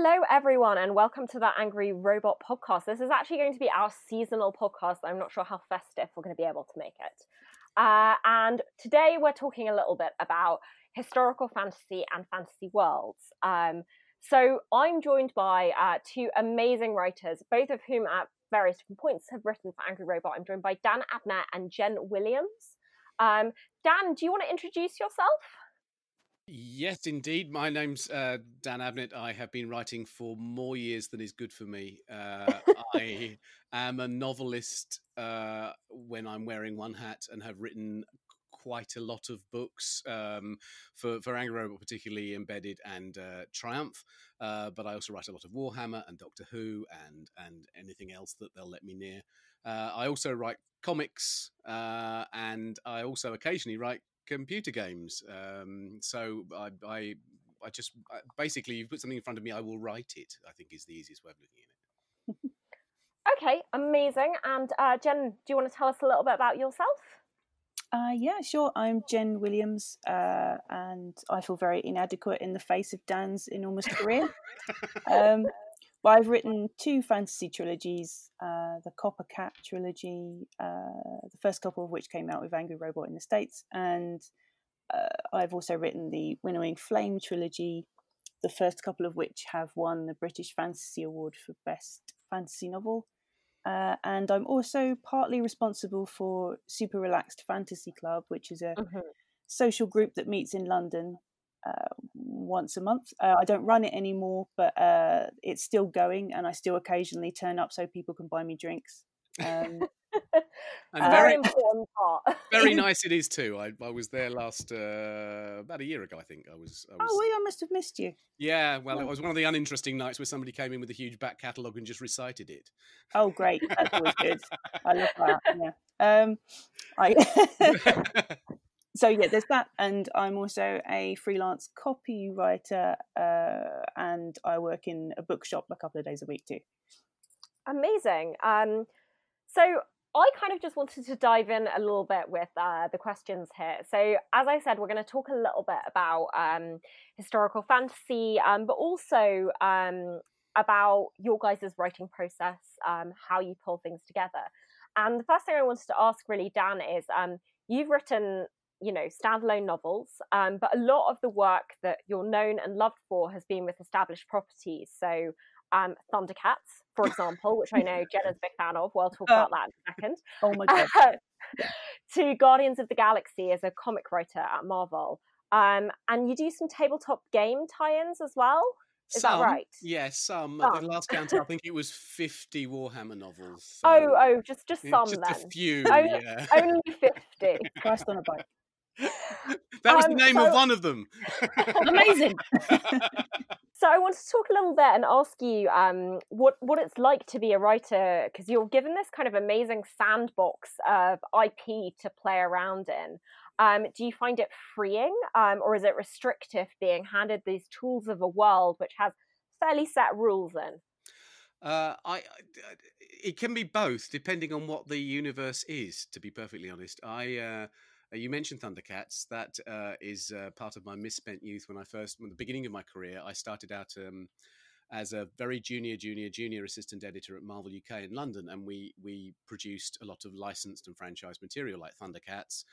Hello, everyone, and welcome to the Angry Robot podcast. This is actually going to be our seasonal podcast. I'm not sure how festive we're going to be able to make it. Uh, and today we're talking a little bit about historical fantasy and fantasy worlds. Um, so I'm joined by uh, two amazing writers, both of whom at various different points have written for Angry Robot. I'm joined by Dan Abnett and Jen Williams. Um, Dan, do you want to introduce yourself? Yes, indeed. My name's uh, Dan Abnett. I have been writing for more years than is good for me. Uh, I am a novelist uh, when I'm wearing one hat and have written quite a lot of books um, for, for Angry Robot, particularly Embedded and uh, Triumph. Uh, but I also write a lot of Warhammer and Doctor Who and, and anything else that they'll let me near. Uh, I also write comics and I also occasionally write computer games. Um, so I, I, I just basically, you put something in front of me, I will write it. I think is the easiest way of looking at it. okay, amazing. And uh, Jen, do you want to tell us a little bit about yourself? Uh, yeah, sure. I'm Jen Williams, uh, and I feel very inadequate in the face of Dan's enormous career. um, but I've written two fantasy trilogies uh, the Copper Cat trilogy, uh, the first couple of which came out with Angry Robot in the States, and uh, I've also written the Winnowing Flame trilogy, the first couple of which have won the British Fantasy Award for Best Fantasy Novel. Uh, and I'm also partly responsible for Super Relaxed Fantasy Club, which is a mm-hmm. social group that meets in London uh, once a month. Uh, I don't run it anymore, but uh, it's still going, and I still occasionally turn up so people can buy me drinks. Um, and very important part. very nice it is too. I, I was there last uh, about a year ago, I think. I was. I was oh, well, I must have missed you. Yeah, well, it was one of the uninteresting nights where somebody came in with a huge back catalogue and just recited it. Oh, great! That's always good. I love that. Yeah. Um, I so yeah, there's that, and I'm also a freelance copywriter, uh, and I work in a bookshop a couple of days a week too. Amazing. Um, so I kind of just wanted to dive in a little bit with uh, the questions here. So, as I said, we're going to talk a little bit about um, historical fantasy, um, but also um, about your guys' writing process, um, how you pull things together. And the first thing I wanted to ask, really, Dan, is um, you've written you know standalone novels um, but a lot of the work that you're known and loved for has been with established properties so um, thundercats for example which i know jenna's a big fan of we'll talk about that in a second oh my god to guardians of the galaxy as a comic writer at marvel um, and you do some tabletop game tie-ins as well is some, that right? Yes, some. some. At the last count, I think it was fifty Warhammer novels. So oh, oh, just just some just then. a few. Only, yeah. only fifty. Christ on a bike that was um, the name so... of one of them. Amazing. so I want to talk a little bit and ask you um, what what it's like to be a writer because you're given this kind of amazing sandbox of IP to play around in. Um, do you find it freeing, um, or is it restrictive being handed these tools of a world which has fairly set rules in? Uh, I, I, it can be both, depending on what the universe is. To be perfectly honest, I. Uh, uh, you mentioned Thundercats. That uh, is uh, part of my misspent youth. When I first, when the beginning of my career, I started out um, as a very junior, junior, junior assistant editor at Marvel UK in London, and we we produced a lot of licensed and franchised material like Thundercats,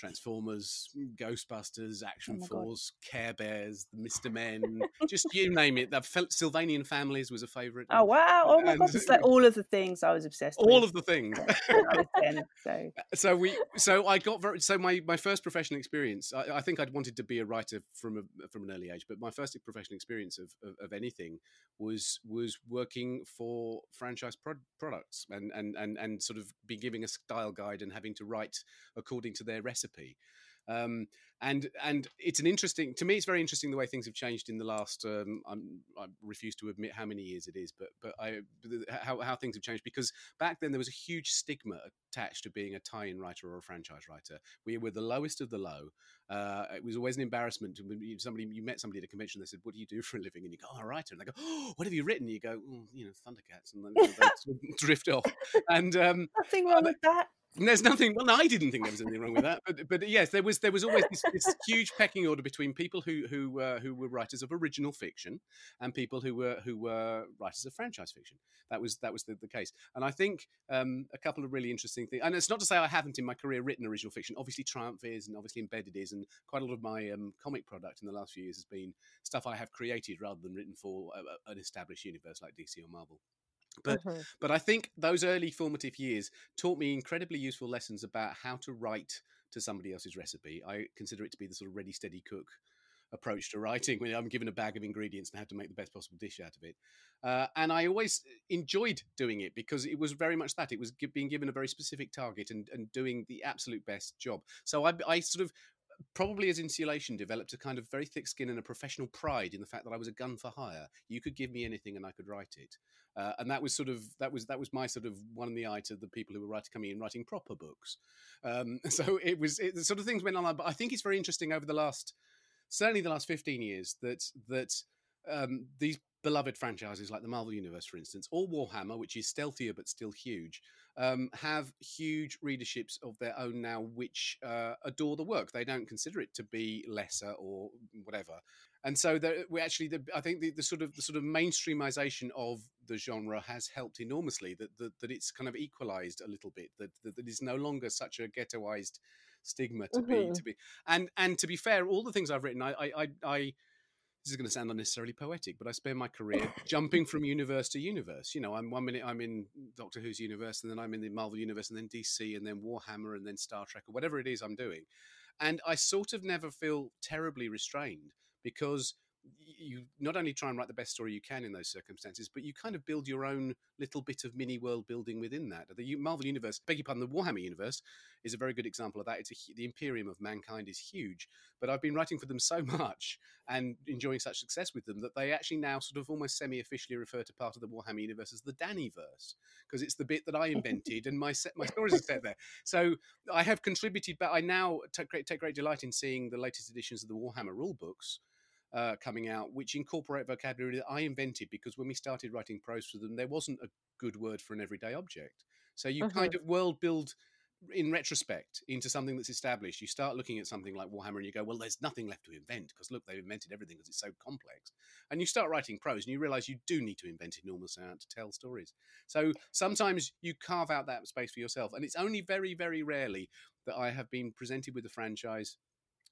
Transformers, Ghostbusters, Action oh Force, God. Care Bears, Mister Men, just you name it. The Sylvanian Families was a favourite. Oh wow! Oh my and, God! It's like all of the things I was obsessed all with. All of the things. 10, so. so we, so I got very. So my my first professional experience. I, I, think I'd wanted to be a writer from a, from an early age, but my first professional experience of, of, of anything was was working for franchise pro- products and and and and sort of be giving a style guide and having to write according to their recipe recipe. Um, and and it's an interesting to me. It's very interesting the way things have changed in the last. Um, i refuse to admit how many years it is, but but I how how things have changed because back then there was a huge stigma attached to being a tie-in writer or a franchise writer. We were the lowest of the low. Uh, it was always an embarrassment. Somebody you met somebody at a convention. They said, "What do you do for a living?" And you go, "Oh, a writer." And they go, "Oh, what have you written?" And you go, oh, "You know, Thundercats," and then they drift off. And um, nothing wrong with that there's nothing. Well, I didn't think there was anything wrong with that, but but yes, there was there was always this, this huge pecking order between people who who uh, who were writers of original fiction and people who were who were writers of franchise fiction. That was that was the, the case, and I think um, a couple of really interesting things. And it's not to say I haven't in my career written original fiction. Obviously, Triumph is, and obviously Embedded is, and quite a lot of my um, comic product in the last few years has been stuff I have created rather than written for a, an established universe like DC or Marvel. But mm-hmm. but I think those early formative years taught me incredibly useful lessons about how to write to somebody else's recipe. I consider it to be the sort of ready, steady cook approach to writing when I'm given a bag of ingredients and have to make the best possible dish out of it. Uh, and I always enjoyed doing it because it was very much that. It was being given a very specific target and, and doing the absolute best job. So I, I sort of probably as insulation developed a kind of very thick skin and a professional pride in the fact that I was a gun for hire. You could give me anything and I could write it. Uh, and that was sort of that was that was my sort of one in the eye to the people who were writing coming in writing proper books. Um, so it was it, the sort of things went on. But I think it's very interesting over the last certainly the last fifteen years that that um, these beloved franchises like the Marvel Universe, for instance, or Warhammer, which is stealthier but still huge, um, have huge readerships of their own now, which uh, adore the work. They don't consider it to be lesser or whatever. And so we actually, the, I think the, the, sort of the sort of mainstreamization of the genre has helped enormously. That that, that it's kind of equalized a little bit. That that, that is no longer such a ghettoized stigma to mm-hmm. be to be. And and to be fair, all the things I've written, I I, I, I this is going to sound unnecessarily poetic, but I spend my career jumping from universe to universe. You know, I'm one minute I'm in Doctor Who's universe, and then I'm in the Marvel universe, and then DC, and then Warhammer, and then Star Trek, or whatever it is I'm doing. And I sort of never feel terribly restrained because you not only try and write the best story you can in those circumstances, but you kind of build your own little bit of mini world building within that. The Marvel universe, beg your pardon, the Warhammer universe is a very good example of that. It's a, the Imperium of mankind is huge, but I've been writing for them so much and enjoying such success with them that they actually now sort of almost semi-officially refer to part of the Warhammer universe as the Dannyverse because it's the bit that I invented and my set, my stories are set there. So I have contributed, but I now take great, take great delight in seeing the latest editions of the Warhammer rule books uh, coming out, which incorporate vocabulary that I invented because when we started writing prose for them, there wasn't a good word for an everyday object. So you mm-hmm. kind of world build in retrospect into something that's established. You start looking at something like Warhammer and you go, well, there's nothing left to invent because look, they've invented everything because it's so complex. And you start writing prose and you realize you do need to invent enormous amount to tell stories. So sometimes you carve out that space for yourself. And it's only very, very rarely that I have been presented with a franchise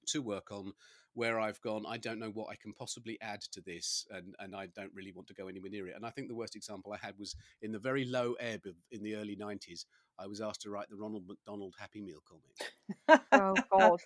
to work on where I've gone, I don't know what I can possibly add to this, and, and I don't really want to go anywhere near it. And I think the worst example I had was in the very low ebb of, in the early 90s. I was asked to write the Ronald McDonald Happy Meal comic. oh God!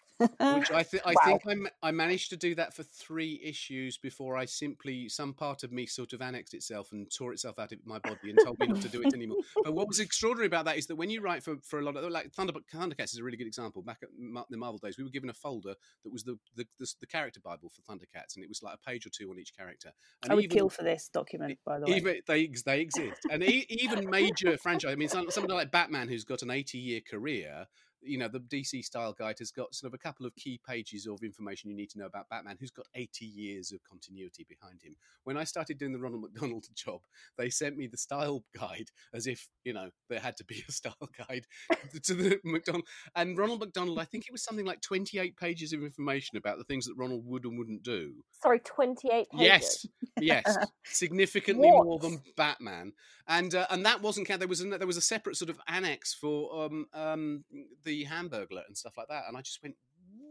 Which I, th- I wow. think I, ma- I managed to do that for three issues before I simply some part of me sort of annexed itself and tore itself out of my body and told me not to do it anymore. But what was extraordinary about that is that when you write for, for a lot of like Thunder, Thundercats is a really good example. Back at the Marvel days, we were given a folder that was the the, the the, character bible for Thundercats, and it was like a page or two on each character. And I would even, kill for this document, by the way. Even they they exist, and even major franchise. I mean, somebody like Batman, who's got an eighty-year career, you know, the DC style guide has got sort of a couple of key pages of information you need to know about Batman, who's got 80 years of continuity behind him. When I started doing the Ronald McDonald job, they sent me the style guide as if, you know, there had to be a style guide to the McDonald. And Ronald McDonald, I think it was something like 28 pages of information about the things that Ronald would and wouldn't do. Sorry, 28 pages? Yes, yes. Significantly what? more than Batman. And uh, and that wasn't there was a, there was a separate sort of annex for um, um, the the Hamburglar and stuff like that. And I just went,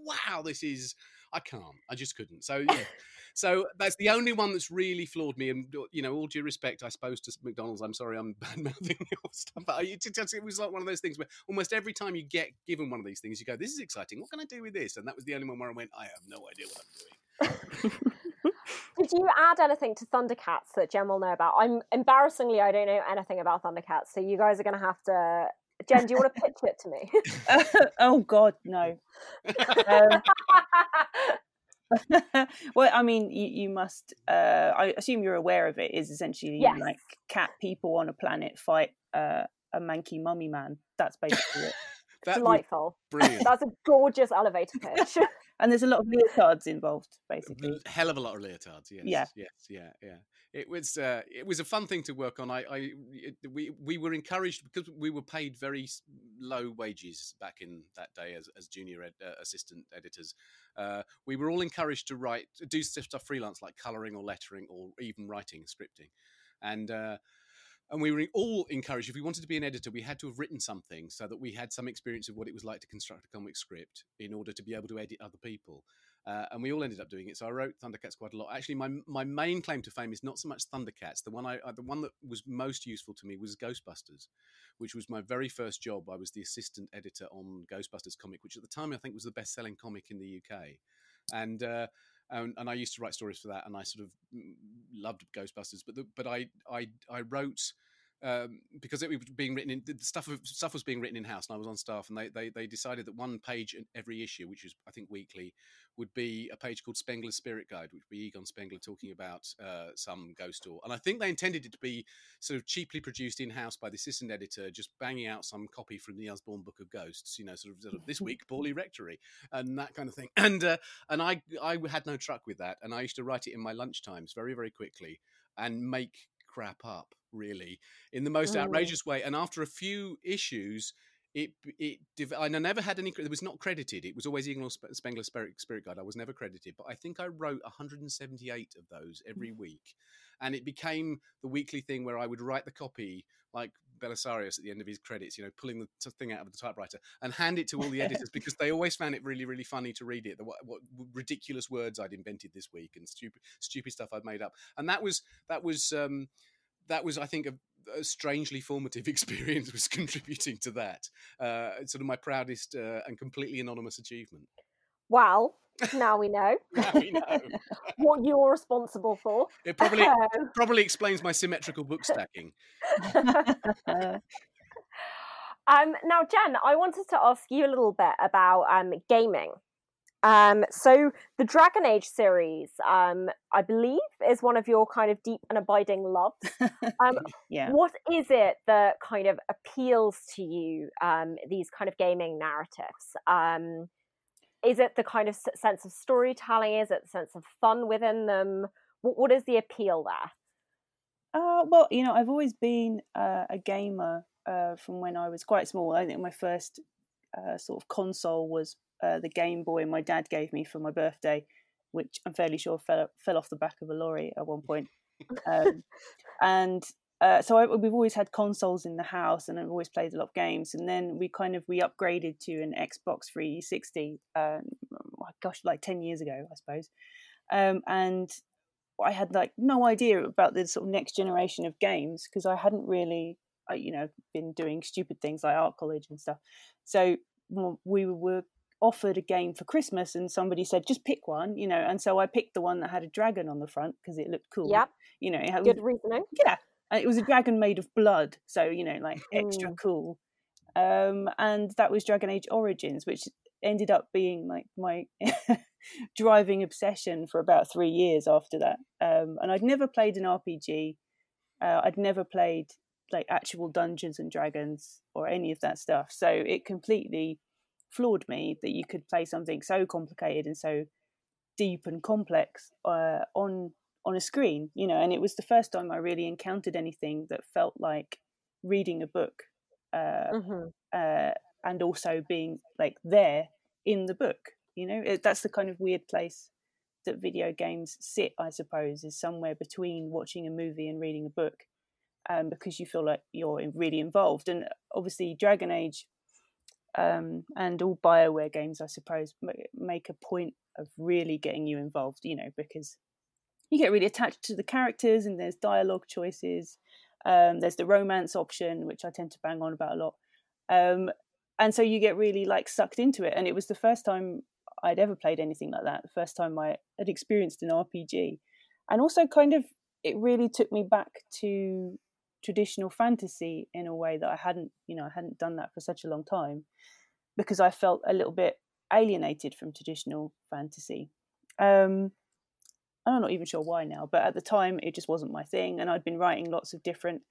wow, this is I can't. I just couldn't. So yeah. so that's the only one that's really floored me. And uh, you know, all due respect, I suppose to McDonald's. I'm sorry, I'm bad mouthing your stuff. But it was like one of those things where almost every time you get given one of these things, you go, "This is exciting. What can I do with this?" And that was the only one where I went, "I have no idea what I'm doing." Did you add anything to Thundercats that Jen will know about? I'm embarrassingly, I don't know anything about Thundercats, so you guys are going to have to Jen, do you want to pitch it to me? uh, oh God, no. Um, well, I mean, you, you must. Uh, I assume you're aware of it. Is essentially yes. like cat people on a planet fight uh, a manky mummy man. That's basically it. That Delightful. Brilliant. That's a gorgeous elevator pitch. and there's a lot of leotards involved, basically. A hell of a lot of leotards. Yes. Yeah. Yes. Yeah. Yeah. It was uh, it was a fun thing to work on. I, I it, we we were encouraged because we were paid very low wages back in that day as, as junior ed, uh, assistant editors. Uh, we were all encouraged to write do stuff freelance like coloring or lettering or even writing scripting, and uh, and we were all encouraged if we wanted to be an editor we had to have written something so that we had some experience of what it was like to construct a comic script in order to be able to edit other people uh, and we all ended up doing it. So i wrote thundercats quite a lot. Actually my my main claim to fame is not so much thundercats. The one i uh, the one that was most useful to me was ghostbusters which was my very first job. I was the assistant editor on ghostbusters comic which at the time i think was the best selling comic in the uk and uh, and, and, I used to write stories for that, and I sort of mm, loved Ghostbusters. But the, but I I I wrote um, because it was being written in the stuff of, stuff was being written in house, and I was on staff, and they, they they decided that one page in every issue, which is I think weekly, would be a page called Spengler's Spirit Guide, which would be Egon Spengler talking about uh, some ghost or and I think they intended it to be sort of cheaply produced in house by the assistant editor, just banging out some copy from the Usborne Book of Ghosts, you know, sort of, sort of this week Borley Rectory and that kind of thing, and uh, and I I had no truck with that, and I used to write it in my lunch times very very quickly and make crap up really in the most oh. outrageous way and after a few issues it it I never had any. It was not credited. It was always Egon Spengler Spirit, Spirit Guide. I was never credited, but I think I wrote 178 of those every mm. week, and it became the weekly thing where I would write the copy like Belisarius at the end of his credits, you know, pulling the thing out of the typewriter and hand it to all the editors because they always found it really, really funny to read it. The, what, what, ridiculous words I'd invented this week and stupid, stupid stuff I'd made up, and that was that was um, that was, I think, a, a strangely formative experience was contributing to that. Uh, sort of my proudest uh, and completely anonymous achievement. Well, now we know. now we know. what you're responsible for. It probably probably explains my symmetrical book stacking. um, now, Jen, I wanted to ask you a little bit about um, gaming. Um, so the Dragon Age series, um, I believe, is one of your kind of deep and abiding loves. Um, yeah. What is it that kind of appeals to you? Um, these kind of gaming narratives. Is it the kind of sense of storytelling? Is it the sense of fun within them? what, what is the appeal there? Uh, well, you know, I've always been uh, a gamer uh, from when I was quite small. I think my first uh, sort of console was uh, the Game Boy my dad gave me for my birthday, which I'm fairly sure fell fell off the back of a lorry at one point. Um, and uh, so I, we've always had consoles in the house, and I've always played a lot of games. And then we kind of we upgraded to an Xbox 360. Um, oh gosh, like ten years ago, I suppose. Um, and I had like no idea about the sort of next generation of games because I hadn't really, you know, been doing stupid things like art college and stuff. So we were offered a game for Christmas and somebody said, just pick one, you know, and so I picked the one that had a dragon on the front because it looked cool. Yeah. You know, it had, good reasoning. Yeah. And it was a dragon made of blood. So, you know, like extra mm. cool. Um, and that was Dragon Age Origins, which ended up being like my driving obsession for about three years after that. Um, and I'd never played an RPG. Uh, I'd never played like actual Dungeons and Dragons or any of that stuff. So it completely floored me that you could play something so complicated and so deep and complex uh, on on a screen, you know. And it was the first time I really encountered anything that felt like reading a book, uh, mm-hmm. uh, and also being like there in the book. You know, it, that's the kind of weird place that video games sit, I suppose, is somewhere between watching a movie and reading a book, um, because you feel like you're really involved. And obviously, Dragon Age um, and all Bioware games, I suppose, make a point of really getting you involved. You know, because you get really attached to the characters, and there's dialogue choices. Um, there's the romance option, which I tend to bang on about a lot. Um, and so you get really like sucked into it. And it was the first time I'd ever played anything like that. The first time I had experienced an RPG, and also kind of it really took me back to traditional fantasy in a way that I hadn't, you know, I hadn't done that for such a long time because I felt a little bit alienated from traditional fantasy. Um, I'm not even sure why now, but at the time it just wasn't my thing, and I'd been writing lots of different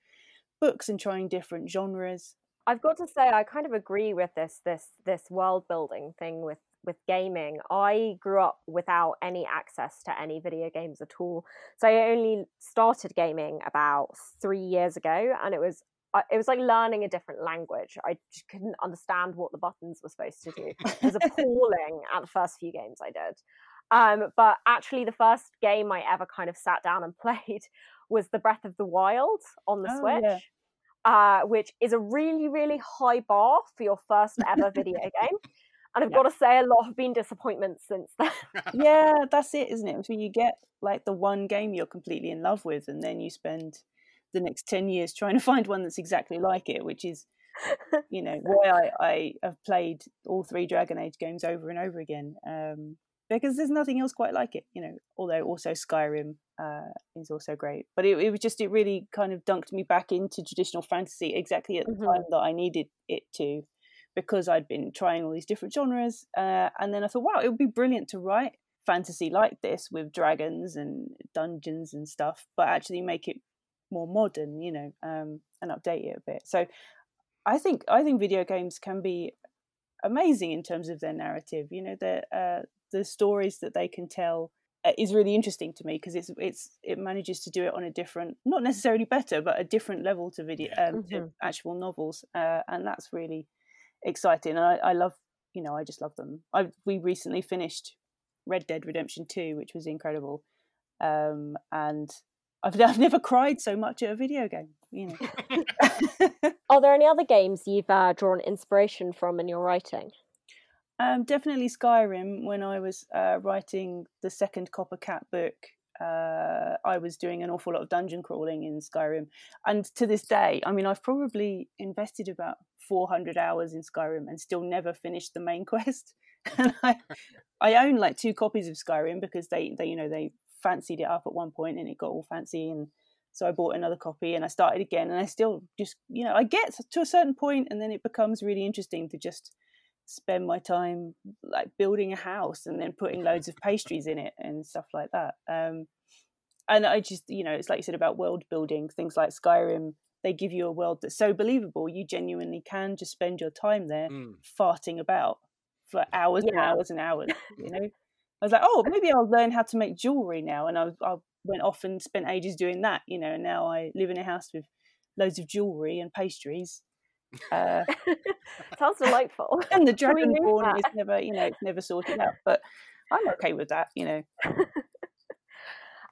books and trying different genres. I've got to say, I kind of agree with this this this world building thing with with gaming. I grew up without any access to any video games at all. So I only started gaming about three years ago, and it was uh, it was like learning a different language. I just couldn't understand what the buttons were supposed to do. It was appalling at the first few games I did. Um, but actually, the first game I ever kind of sat down and played was The Breath of the Wild on the oh, Switch. Yeah uh, which is a really, really high bar for your first ever video game. And I've yeah. got to say, a lot have been disappointments since then. yeah, that's it, isn't it? So you get like the one game you're completely in love with, and then you spend the next 10 years trying to find one that's exactly like it, which is, you know, why I, I have played all three Dragon Age games over and over again. Um, because there's nothing else quite like it, you know. Although also Skyrim uh, is also great, but it, it, was just it really kind of dunked me back into traditional fantasy exactly at the mm-hmm. time that I needed it to, because I'd been trying all these different genres, uh, and then I thought, wow, it would be brilliant to write fantasy like this with dragons and dungeons and stuff, but actually make it more modern, you know, um, and update it a bit. So I think I think video games can be amazing in terms of their narrative. You know, the uh, the stories that they can tell uh, is really interesting to me because it's it's it manages to do it on a different, not necessarily better, but a different level to video um, mm-hmm. to actual novels, uh, and that's really exciting. And I, I love, you know, I just love them. I we recently finished Red Dead Redemption Two, which was incredible, um, and I've, I've never cried so much at a video game. You know. Are there any other games you've uh, drawn inspiration from in your writing? Um, definitely Skyrim. When I was uh, writing the second Copper Cat book, uh, I was doing an awful lot of dungeon crawling in Skyrim, and to this day, I mean, I've probably invested about 400 hours in Skyrim and still never finished the main quest. and I, I own like two copies of Skyrim because they, they, you know, they fancied it up at one point and it got all fancy and so I bought another copy and I started again and I still just you know I get to a certain point and then it becomes really interesting to just spend my time like building a house and then putting loads of pastries in it and stuff like that. Um, and I just, you know, it's like you said about world building, things like Skyrim, they give you a world that's so believable, you genuinely can just spend your time there mm. farting about for hours yeah. and hours and hours, you know? I was like, oh, maybe I'll learn how to make jewelry now. And I, I went off and spent ages doing that, you know, and now I live in a house with loads of jewelry and pastries uh, Sounds delightful. and the dragonborn is never, you know, it's never sorted out. But I'm okay with that, you know.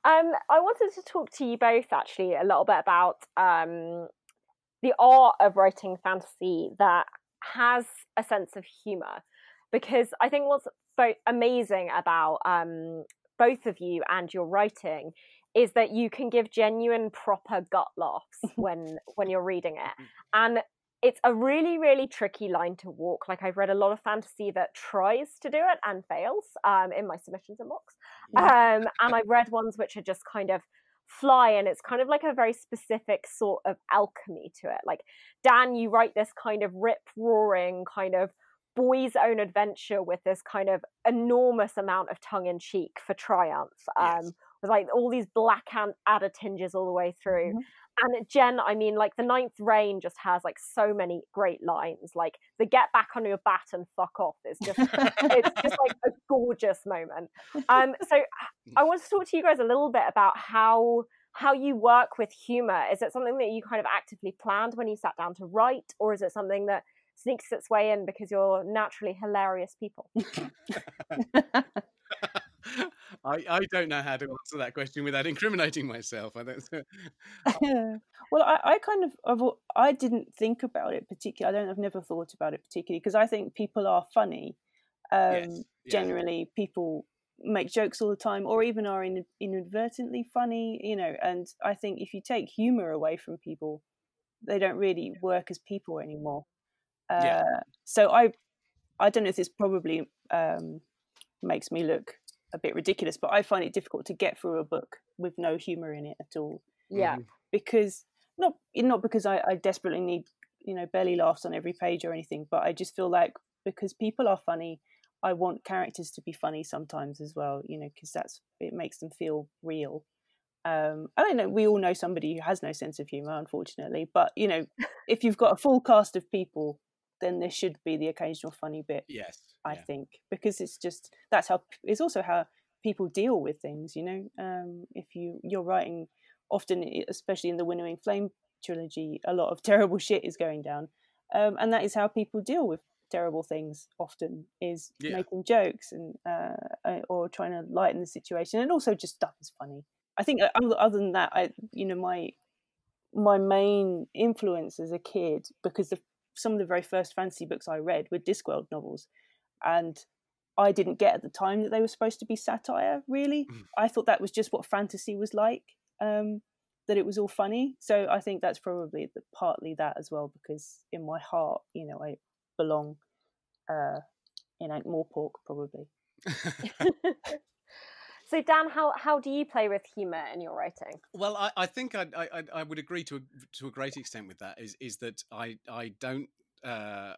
Um, I wanted to talk to you both actually a little bit about um, the art of writing fantasy that has a sense of humor, because I think what's so amazing about um, both of you and your writing is that you can give genuine proper gut laughs when when you're reading it mm. and it's a really really tricky line to walk like i've read a lot of fantasy that tries to do it and fails um, in my submissions inbox yeah. um, and i've read ones which are just kind of fly and it's kind of like a very specific sort of alchemy to it like dan you write this kind of rip roaring kind of boy's own adventure with this kind of enormous amount of tongue in cheek for triumph um, yes. With like all these black and adder tinges all the way through mm-hmm and Jen, I mean, like the Ninth Rain just has like so many great lines. Like the "get back on your bat and fuck off" is just it's just like a gorgeous moment. Um, so I want to talk to you guys a little bit about how how you work with humor. Is it something that you kind of actively planned when you sat down to write, or is it something that sneaks its way in because you're naturally hilarious people? I, I don't know how to answer that question without incriminating myself. I don't. well, I, I kind of I've, I didn't think about it particularly. I don't. I've never thought about it particularly because I think people are funny. Um, yes. yeah. Generally, people make jokes all the time, or even are in, inadvertently funny. You know, and I think if you take humor away from people, they don't really work as people anymore. Uh, yeah. So I, I don't know if this probably um, makes me look a bit ridiculous, but I find it difficult to get through a book with no humor in it at all. Yeah, mm-hmm. because not not because I, I desperately need you know belly laughs on every page or anything, but I just feel like because people are funny, I want characters to be funny sometimes as well. You know, because that's it makes them feel real. Um, I don't know. We all know somebody who has no sense of humor, unfortunately. But you know, if you've got a full cast of people then there should be the occasional funny bit. Yes, I yeah. think because it's just that's how it's also how people deal with things. You know, um, if you you're writing often, especially in the Winnowing Flame trilogy, a lot of terrible shit is going down, um, and that is how people deal with terrible things. Often is yeah. making jokes and uh, uh, or trying to lighten the situation, and also just stuff is funny. I think uh, other than that, I you know my my main influence as a kid because the, some of the very first fantasy books I read were Discworld novels, and I didn't get at the time that they were supposed to be satire. Really, mm. I thought that was just what fantasy was like. Um, that it was all funny. So I think that's probably the, partly that as well, because in my heart, you know, I belong uh, in Ankh Morpork probably. So Dan, how how do you play with humour in your writing? Well, I, I think I, I, I would agree to a, to a great extent with that. Is is that I I don't uh,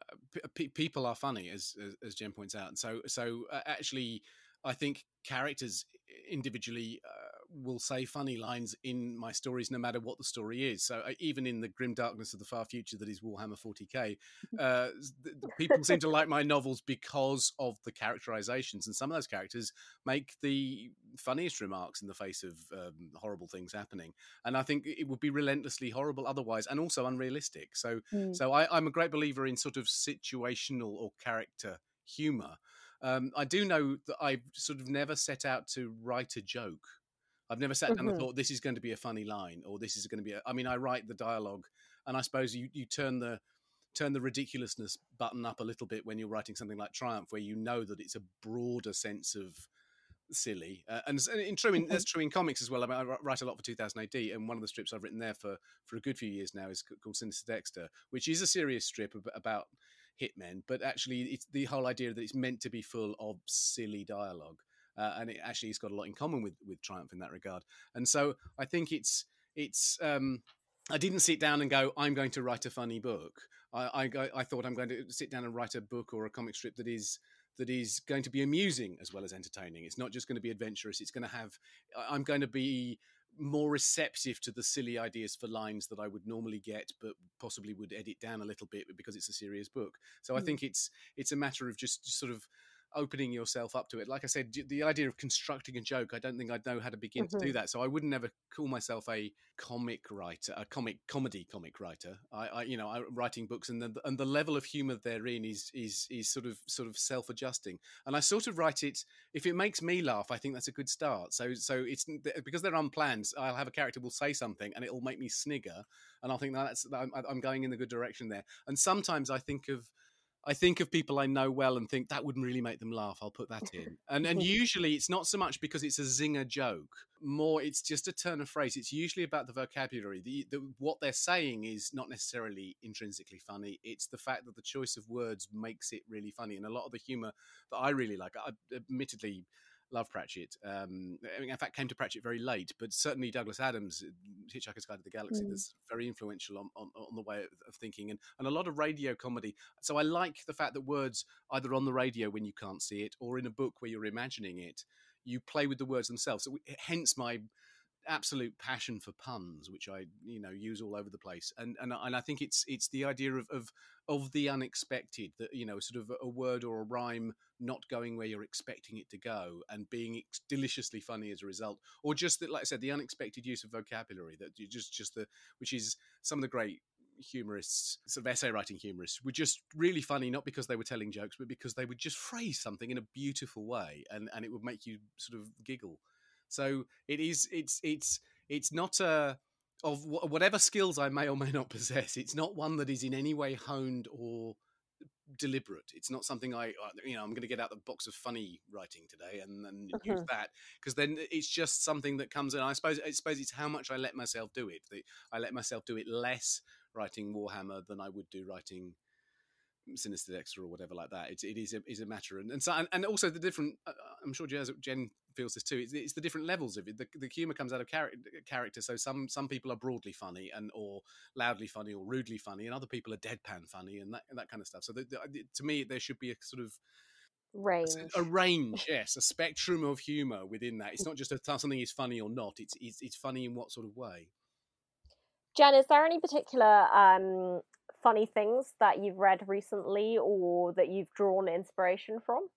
p- people are funny as, as, as Jen points out, and so so uh, actually I think characters individually uh, will say funny lines in my stories no matter what the story is. So uh, even in the grim darkness of the far future that is Warhammer 40k, mm-hmm. uh, the, the people seem to like my novels because of the characterizations, and some of those characters make the funniest remarks in the face of um, horrible things happening. And I think it would be relentlessly horrible otherwise, and also unrealistic. So, mm. so I, I'm a great believer in sort of situational or character humor. Um, I do know that I've sort of never set out to write a joke I've never sat down mm-hmm. and thought this is going to be a funny line or this is going to be. A, I mean, I write the dialogue, and I suppose you you turn the turn the ridiculousness button up a little bit when you're writing something like Triumph, where you know that it's a broader sense of silly. Uh, and, in true, in, that's true in comics as well. I, mean, I write a lot for 2000 AD, and one of the strips I've written there for for a good few years now is called Sinister Dexter, which is a serious strip about hitmen, but actually, it's the whole idea that it's meant to be full of silly dialogue uh, and it actually has got a lot in common with with Triumph in that regard. And so I think it's it's. Um, I didn't sit down and go, I'm going to write a funny book. I, I, I thought I'm going to sit down and write a book or a comic strip that is that is going to be amusing as well as entertaining. It's not just going to be adventurous. It's going to have. I'm going to be more receptive to the silly ideas for lines that I would normally get, but possibly would edit down a little bit because it's a serious book. So mm. I think it's it's a matter of just, just sort of opening yourself up to it. Like I said, the idea of constructing a joke, I don't think I'd know how to begin mm-hmm. to do mm-hmm. that. So I wouldn't ever call myself a comic writer, a comic comedy comic writer. I, I you know, I writing books, and the and the level of humor therein is is is sort of sort of self adjusting. And I sort of write it if it makes me laugh. I think that's a good start. So so it's because they're unplanned. I'll have a character will say something, and it'll make me snigger, and I'll think that's I'm, I'm going in the good direction there. And sometimes I think of I think of people I know well and think that wouldn't really make them laugh. I'll put that in. And and usually it's not so much because it's a zinger joke. More, it's just a turn of phrase. It's usually about the vocabulary. The, the, what they're saying is not necessarily intrinsically funny. It's the fact that the choice of words makes it really funny. And a lot of the humor that I really like, I, admittedly, love Pratchett. Um, I mean, in fact, came to Pratchett very late, but certainly Douglas Adams, uh, Hitchhiker's Guide to the Galaxy, mm. is very influential on, on, on the way of, of, thinking and, and a lot of radio comedy. So I like the fact that words, either on the radio when you can't see it or in a book where you're imagining it, you play with the words themselves. So, hence my absolute passion for puns, which I you know use all over the place, and and and I think it's it's the idea of of of the unexpected that you know sort of a word or a rhyme not going where you're expecting it to go and being deliciously funny as a result, or just that, like I said, the unexpected use of vocabulary that you just just the which is some of the great humorists, sort of essay writing humorists, were just really funny, not because they were telling jokes, but because they would just phrase something in a beautiful way and, and it would make you sort of giggle. So it is. It's it's it's not a of whatever skills I may or may not possess. It's not one that is in any way honed or deliberate. It's not something I, uh, you know, I'm going to get out the box of funny writing today and then use mm-hmm. that because then it's just something that comes in. I suppose, I suppose it's how much I let myself do it. I let myself do it less writing Warhammer than I would do writing Sinister Dexter or whatever like that. It's, it is a, is a matter, and and, so, and, also the different. Uh, I'm sure Jen feels this too. It's, it's, the different levels of it. The, the humor comes out of char- character. So some some people are broadly funny and or loudly funny or rudely funny, and other people are deadpan funny and that and that kind of stuff. So the, the, to me, there should be a sort of range a, a range yes a spectrum of humor within that it's not just a, something is funny or not it's, it's it's funny in what sort of way jen is there any particular um funny things that you've read recently or that you've drawn inspiration from?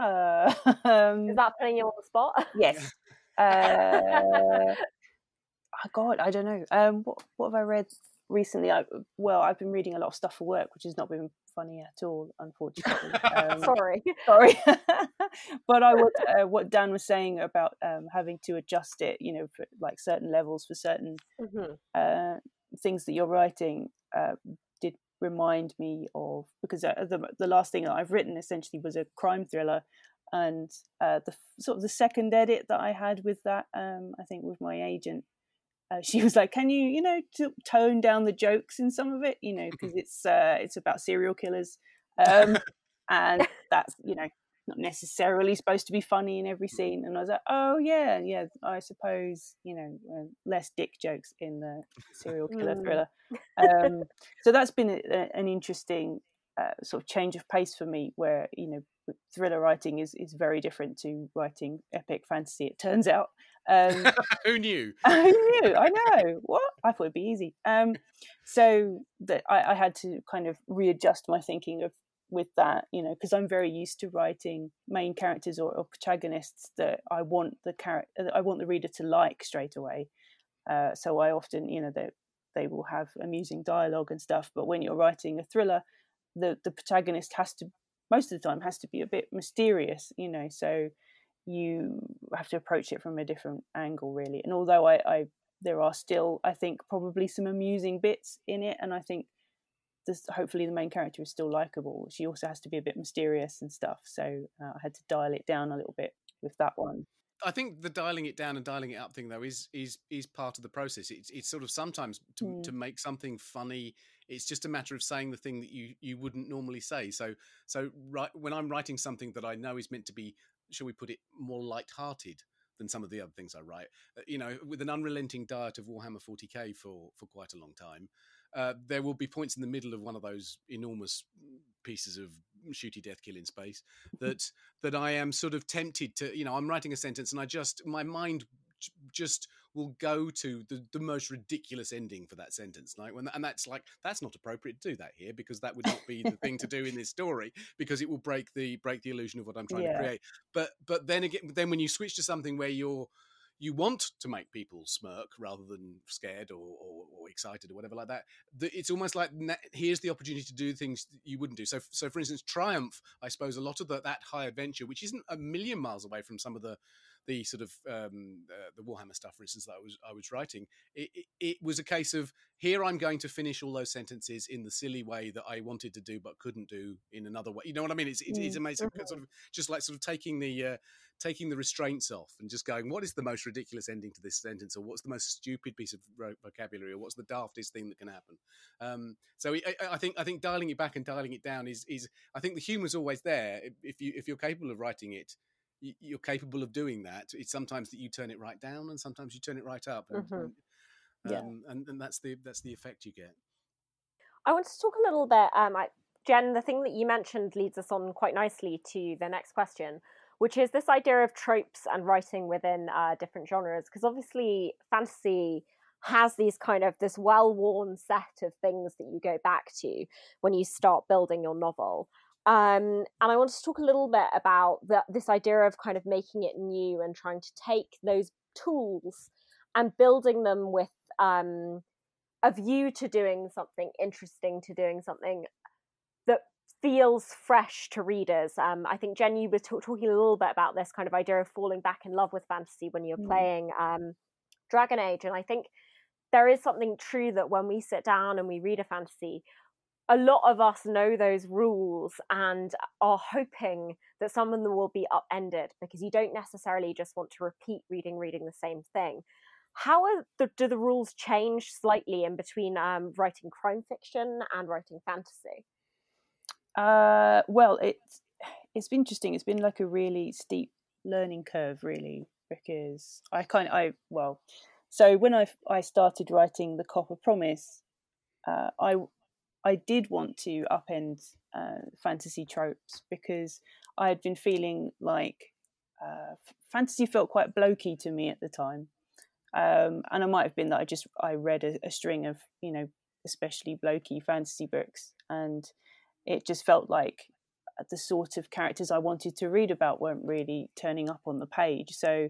Uh, um, Is that putting you on the spot? Yes. Uh, oh God, I don't know. Um, what what have I read recently? I, well, I've been reading a lot of stuff for work, which has not been funny at all, unfortunately. Um, sorry, sorry. but I what uh, what Dan was saying about um, having to adjust it, you know, for like certain levels for certain mm-hmm. uh, things that you're writing. Uh, remind me of because uh, the the last thing that I've written essentially was a crime thriller, and uh, the sort of the second edit that I had with that, um, I think with my agent, uh, she was like, "Can you, you know, t- tone down the jokes in some of it, you know, because it's uh, it's about serial killers, um, and that's you know not necessarily supposed to be funny in every scene." And I was like, "Oh yeah, yeah, I suppose you know uh, less dick jokes in the serial killer mm. thriller." Um, so that's been a, a, an interesting uh, sort of change of pace for me, where you know thriller writing is is very different to writing epic fantasy. It turns out. Um, Who knew? Who knew? I know. What I thought it'd be easy. Um, so that I, I, had to kind of readjust my thinking of with that, you know, because I'm very used to writing main characters or, or protagonists that I want the character, I want the reader to like straight away. Uh, so I often, you know, they they will have amusing dialogue and stuff. But when you're writing a thriller, the the protagonist has to most of the time has to be a bit mysterious, you know. So you have to approach it from a different angle, really. And although I, I there are still, I think, probably some amusing bits in it, and I think this, hopefully the main character is still likable. She also has to be a bit mysterious and stuff. So uh, I had to dial it down a little bit with that one. I think the dialing it down and dialing it up thing though is is is part of the process. It's it's sort of sometimes to, mm. to make something funny. It's just a matter of saying the thing that you you wouldn't normally say. So so right when I'm writing something that I know is meant to be, shall we put it, more light-hearted than some of the other things I write. Uh, you know, with an unrelenting diet of Warhammer 40k for for quite a long time, uh, there will be points in the middle of one of those enormous pieces of shooty death kill in space that that I am sort of tempted to you know I'm writing a sentence and I just my mind just will go to the, the most ridiculous ending for that sentence like when and that's like that's not appropriate to do that here because that would not be the thing to do in this story because it will break the break the illusion of what i'm trying yeah. to create but but then again then when you switch to something where you're you want to make people smirk rather than scared or, or, or excited or whatever like that. It's almost like here's the opportunity to do things you wouldn't do. So, so for instance, Triumph, I suppose a lot of the, that high adventure, which isn't a million miles away from some of the the sort of um, uh, the Warhammer stuff, for instance, that I was I was writing, it, it, it, was a case of here I'm going to finish all those sentences in the silly way that I wanted to do but couldn't do in another way. You know what I mean? It's it's, it's mm, amazing, sort of just like sort of taking the uh, taking the restraints off and just going, what is the most ridiculous ending to this sentence, or what's the most stupid piece of vocabulary, or what's the daftest thing that can happen? Um, so I, I, think I think dialing it back and dialing it down is is I think the humour's always there if you if you're capable of writing it you're capable of doing that. It's sometimes that you turn it right down, and sometimes you turn it right up, and, mm-hmm. yeah. Um, and, and that's the that's the effect you get. I want to talk a little bit, um, I, Jen. The thing that you mentioned leads us on quite nicely to the next question, which is this idea of tropes and writing within uh, different genres. Because obviously, fantasy has these kind of this well-worn set of things that you go back to when you start building your novel. Um, and I want to talk a little bit about the, this idea of kind of making it new and trying to take those tools and building them with um, a view to doing something interesting, to doing something that feels fresh to readers. Um, I think Jen, you were t- talking a little bit about this kind of idea of falling back in love with fantasy when you're mm. playing um, Dragon Age, and I think there is something true that when we sit down and we read a fantasy, a lot of us know those rules and are hoping that some of them will be upended because you don't necessarily just want to repeat reading reading the same thing. How the, do the rules change slightly in between um, writing crime fiction and writing fantasy? Uh, well it's it's been interesting. It's been like a really steep learning curve really because i kind of i well so when i i started writing the copper promise uh, I I did want to upend uh, fantasy tropes because I had been feeling like uh, fantasy felt quite blokey to me at the time, um, and it might have been that I just I read a, a, string of you know especially blokey fantasy books, and it just felt like the sort of characters I wanted to read about weren't really turning up on the page. So,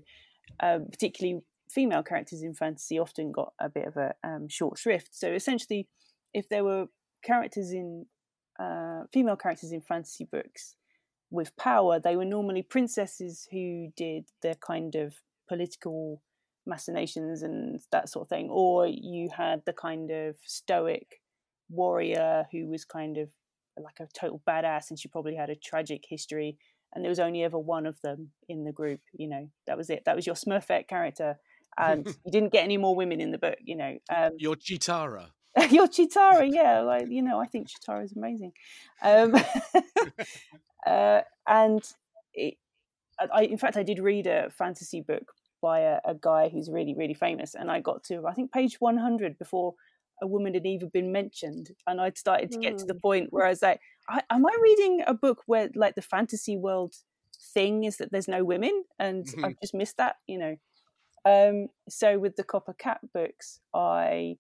um, particularly female characters in fantasy often got a bit of a um, short shrift. So, essentially, if there were characters in uh, female characters in fantasy books with power, they were normally princesses who did the kind of political machinations and that sort of thing, or you had the kind of stoic warrior who was kind of like a total badass and she probably had a tragic history and there was only ever one of them in the group you know that was it. That was your smurfette character and you didn't get any more women in the book you know um, your Cheetara your Chitara, yeah like you know I think Chitara is amazing um, uh, and it, I, in fact I did read a fantasy book by a, a guy who's really really famous and I got to I think page 100 before a woman had even been mentioned and i'd started to get mm. to the mm. point where i was like I, am i reading a book where like the fantasy world thing is that there's no women and mm-hmm. i've just missed that you know um, so with the copper cat books i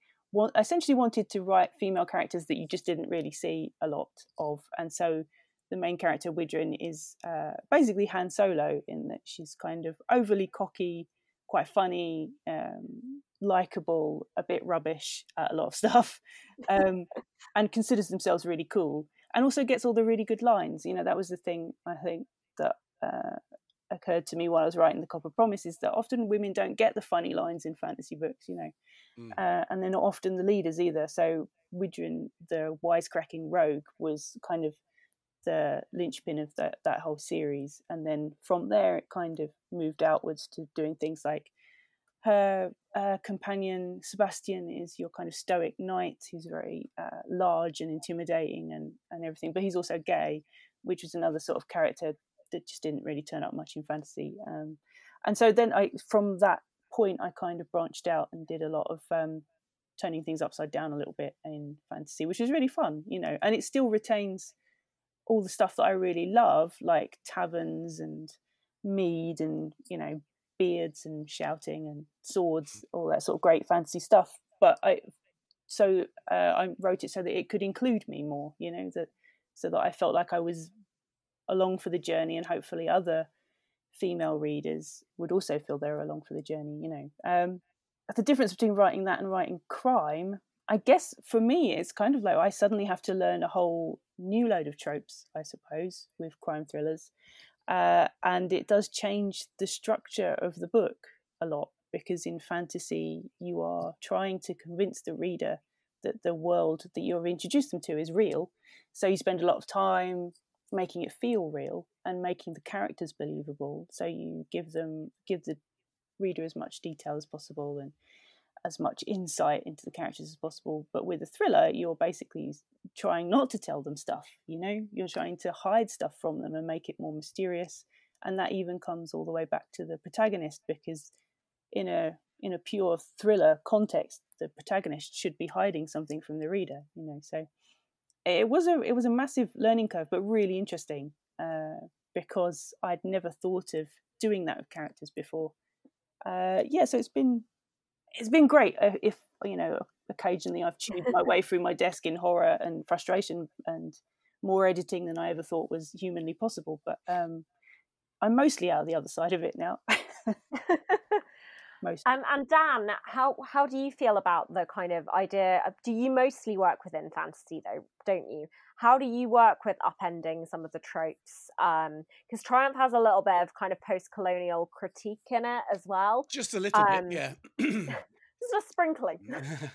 essentially wanted to write female characters that you just didn't really see a lot of and so the main character Wydrin is uh, basically Han Solo in that she's kind of overly cocky, quite funny, um, likable, a bit rubbish at a lot of stuff, um, and considers themselves really cool, and also gets all the really good lines. You know, that was the thing I think that uh, occurred to me while I was writing the Copper Promise is that often women don't get the funny lines in fantasy books. You know, mm. uh, and they're not often the leaders either. So Wydrin, the wisecracking rogue, was kind of the linchpin of that that whole series, and then from there it kind of moved outwards to doing things like her uh, companion Sebastian is your kind of stoic knight who's very uh, large and intimidating and, and everything, but he's also gay, which was another sort of character that just didn't really turn up much in fantasy. Um, and so then I, from that point, I kind of branched out and did a lot of um, turning things upside down a little bit in fantasy, which was really fun, you know, and it still retains all the stuff that I really love, like taverns and mead and, you know, beards and shouting and swords, mm-hmm. all that sort of great fantasy stuff. But I, so uh, I wrote it so that it could include me more, you know, that so that I felt like I was along for the journey, and hopefully other female readers would also feel they're along for the journey. You know, um, the difference between writing that and writing crime, I guess, for me, it's kind of like I suddenly have to learn a whole new load of tropes, I suppose, with crime thrillers. Uh, and it does change the structure of the book a lot because in fantasy you are trying to convince the reader that the world that you're introduced them to is real so you spend a lot of time making it feel real and making the characters believable so you give them give the reader as much detail as possible and as much insight into the characters as possible. But with a thriller, you're basically trying not to tell them stuff. You know, you're trying to hide stuff from them and make it more mysterious. And that even comes all the way back to the protagonist because in a in a pure thriller context, the protagonist should be hiding something from the reader. You know, so it was a it was a massive learning curve, but really interesting uh, because I'd never thought of doing that with characters before. Uh, yeah, so it's been it's been great. Uh, if you know, occasionally I've chewed my way through my desk in horror and frustration and more editing than I ever thought was humanly possible. But um, I'm mostly out of the other side of it now. Most. Um, and Dan, how how do you feel about the kind of idea? Of, do you mostly work within fantasy though, don't you? How do you work with upending some of the tropes? Because um, Triumff has a little bit of kind of post-colonial critique in it as well. Just a little um, bit, yeah. just a sprinkling.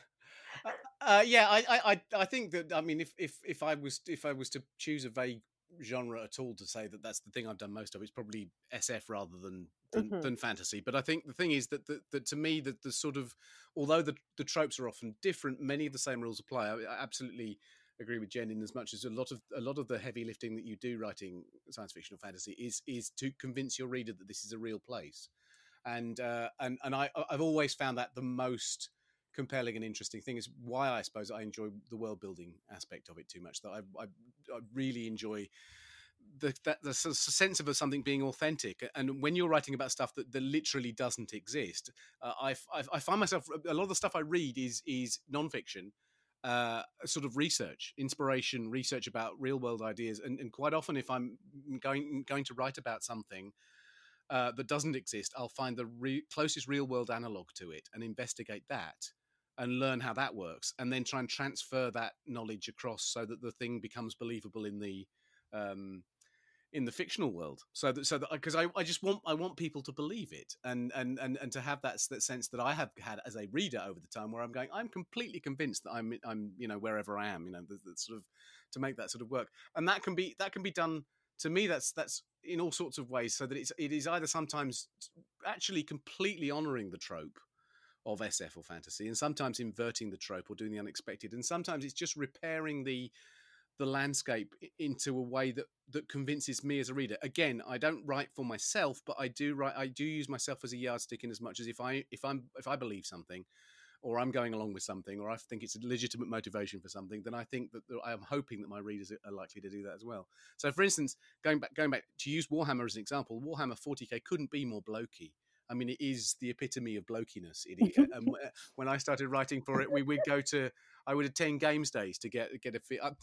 Uh, uh, yeah, I, I, I think that I mean, if, if if I was if I was to choose a vague genre at all to say that that's the thing I've done most of. It's probably SF rather than than, mm-hmm. than fantasy. But I think the thing is that that, that to me that the sort of although the the tropes are often different, many of the same rules apply. I, I absolutely agree with Jen in as much as a lot of a lot of the heavy lifting that you do writing science fiction or fantasy is is to convince your reader that this is a real place. And uh, and and I I've always found that the most compelling and interesting thing is why I suppose I enjoy the world building aspect of it too much. That I, I, I really enjoy the, that, the sense of something being authentic. And when you're writing about stuff that, that literally doesn't exist, uh, I, I, I, find myself a lot of the stuff I read is is nonfiction. uh, sort of research, inspiration, research about real world ideas, and, and quite often, if I'm going going to write about something uh, that doesn't exist, I'll find the re- closest real world analog to it and investigate that and learn how that works, and then try and transfer that knowledge across so that the thing becomes believable in the um, in the fictional world. So that so that because I, I just want i want people to believe it and and and, and to have that, that sense that i have had as a reader over the time where i'm going i'm completely convinced that i'm i'm you know wherever i am you know the, the sort of to make that sort of work. And that can be that can be done to me that's that's in all sorts of ways so that it's it is either sometimes actually completely honoring the trope of sf or fantasy and sometimes inverting the trope or doing the unexpected and sometimes it's just repairing the the landscape into a way that that convinces me as a reader. Again, I don't write for myself, but I do write. I do use myself as a yardstick in as much as if I if I'm if I believe something, or I'm going along with something, or I think it's a legitimate motivation for something, then I think that I'm hoping that my readers are likely to do that as well. So, for instance, going back going back to use Warhammer as an example, Warhammer 40k couldn't be more blokey. I mean, it is the epitome of blokiness. It, um, when I started writing for it, we would go to I would attend games days to get get a feel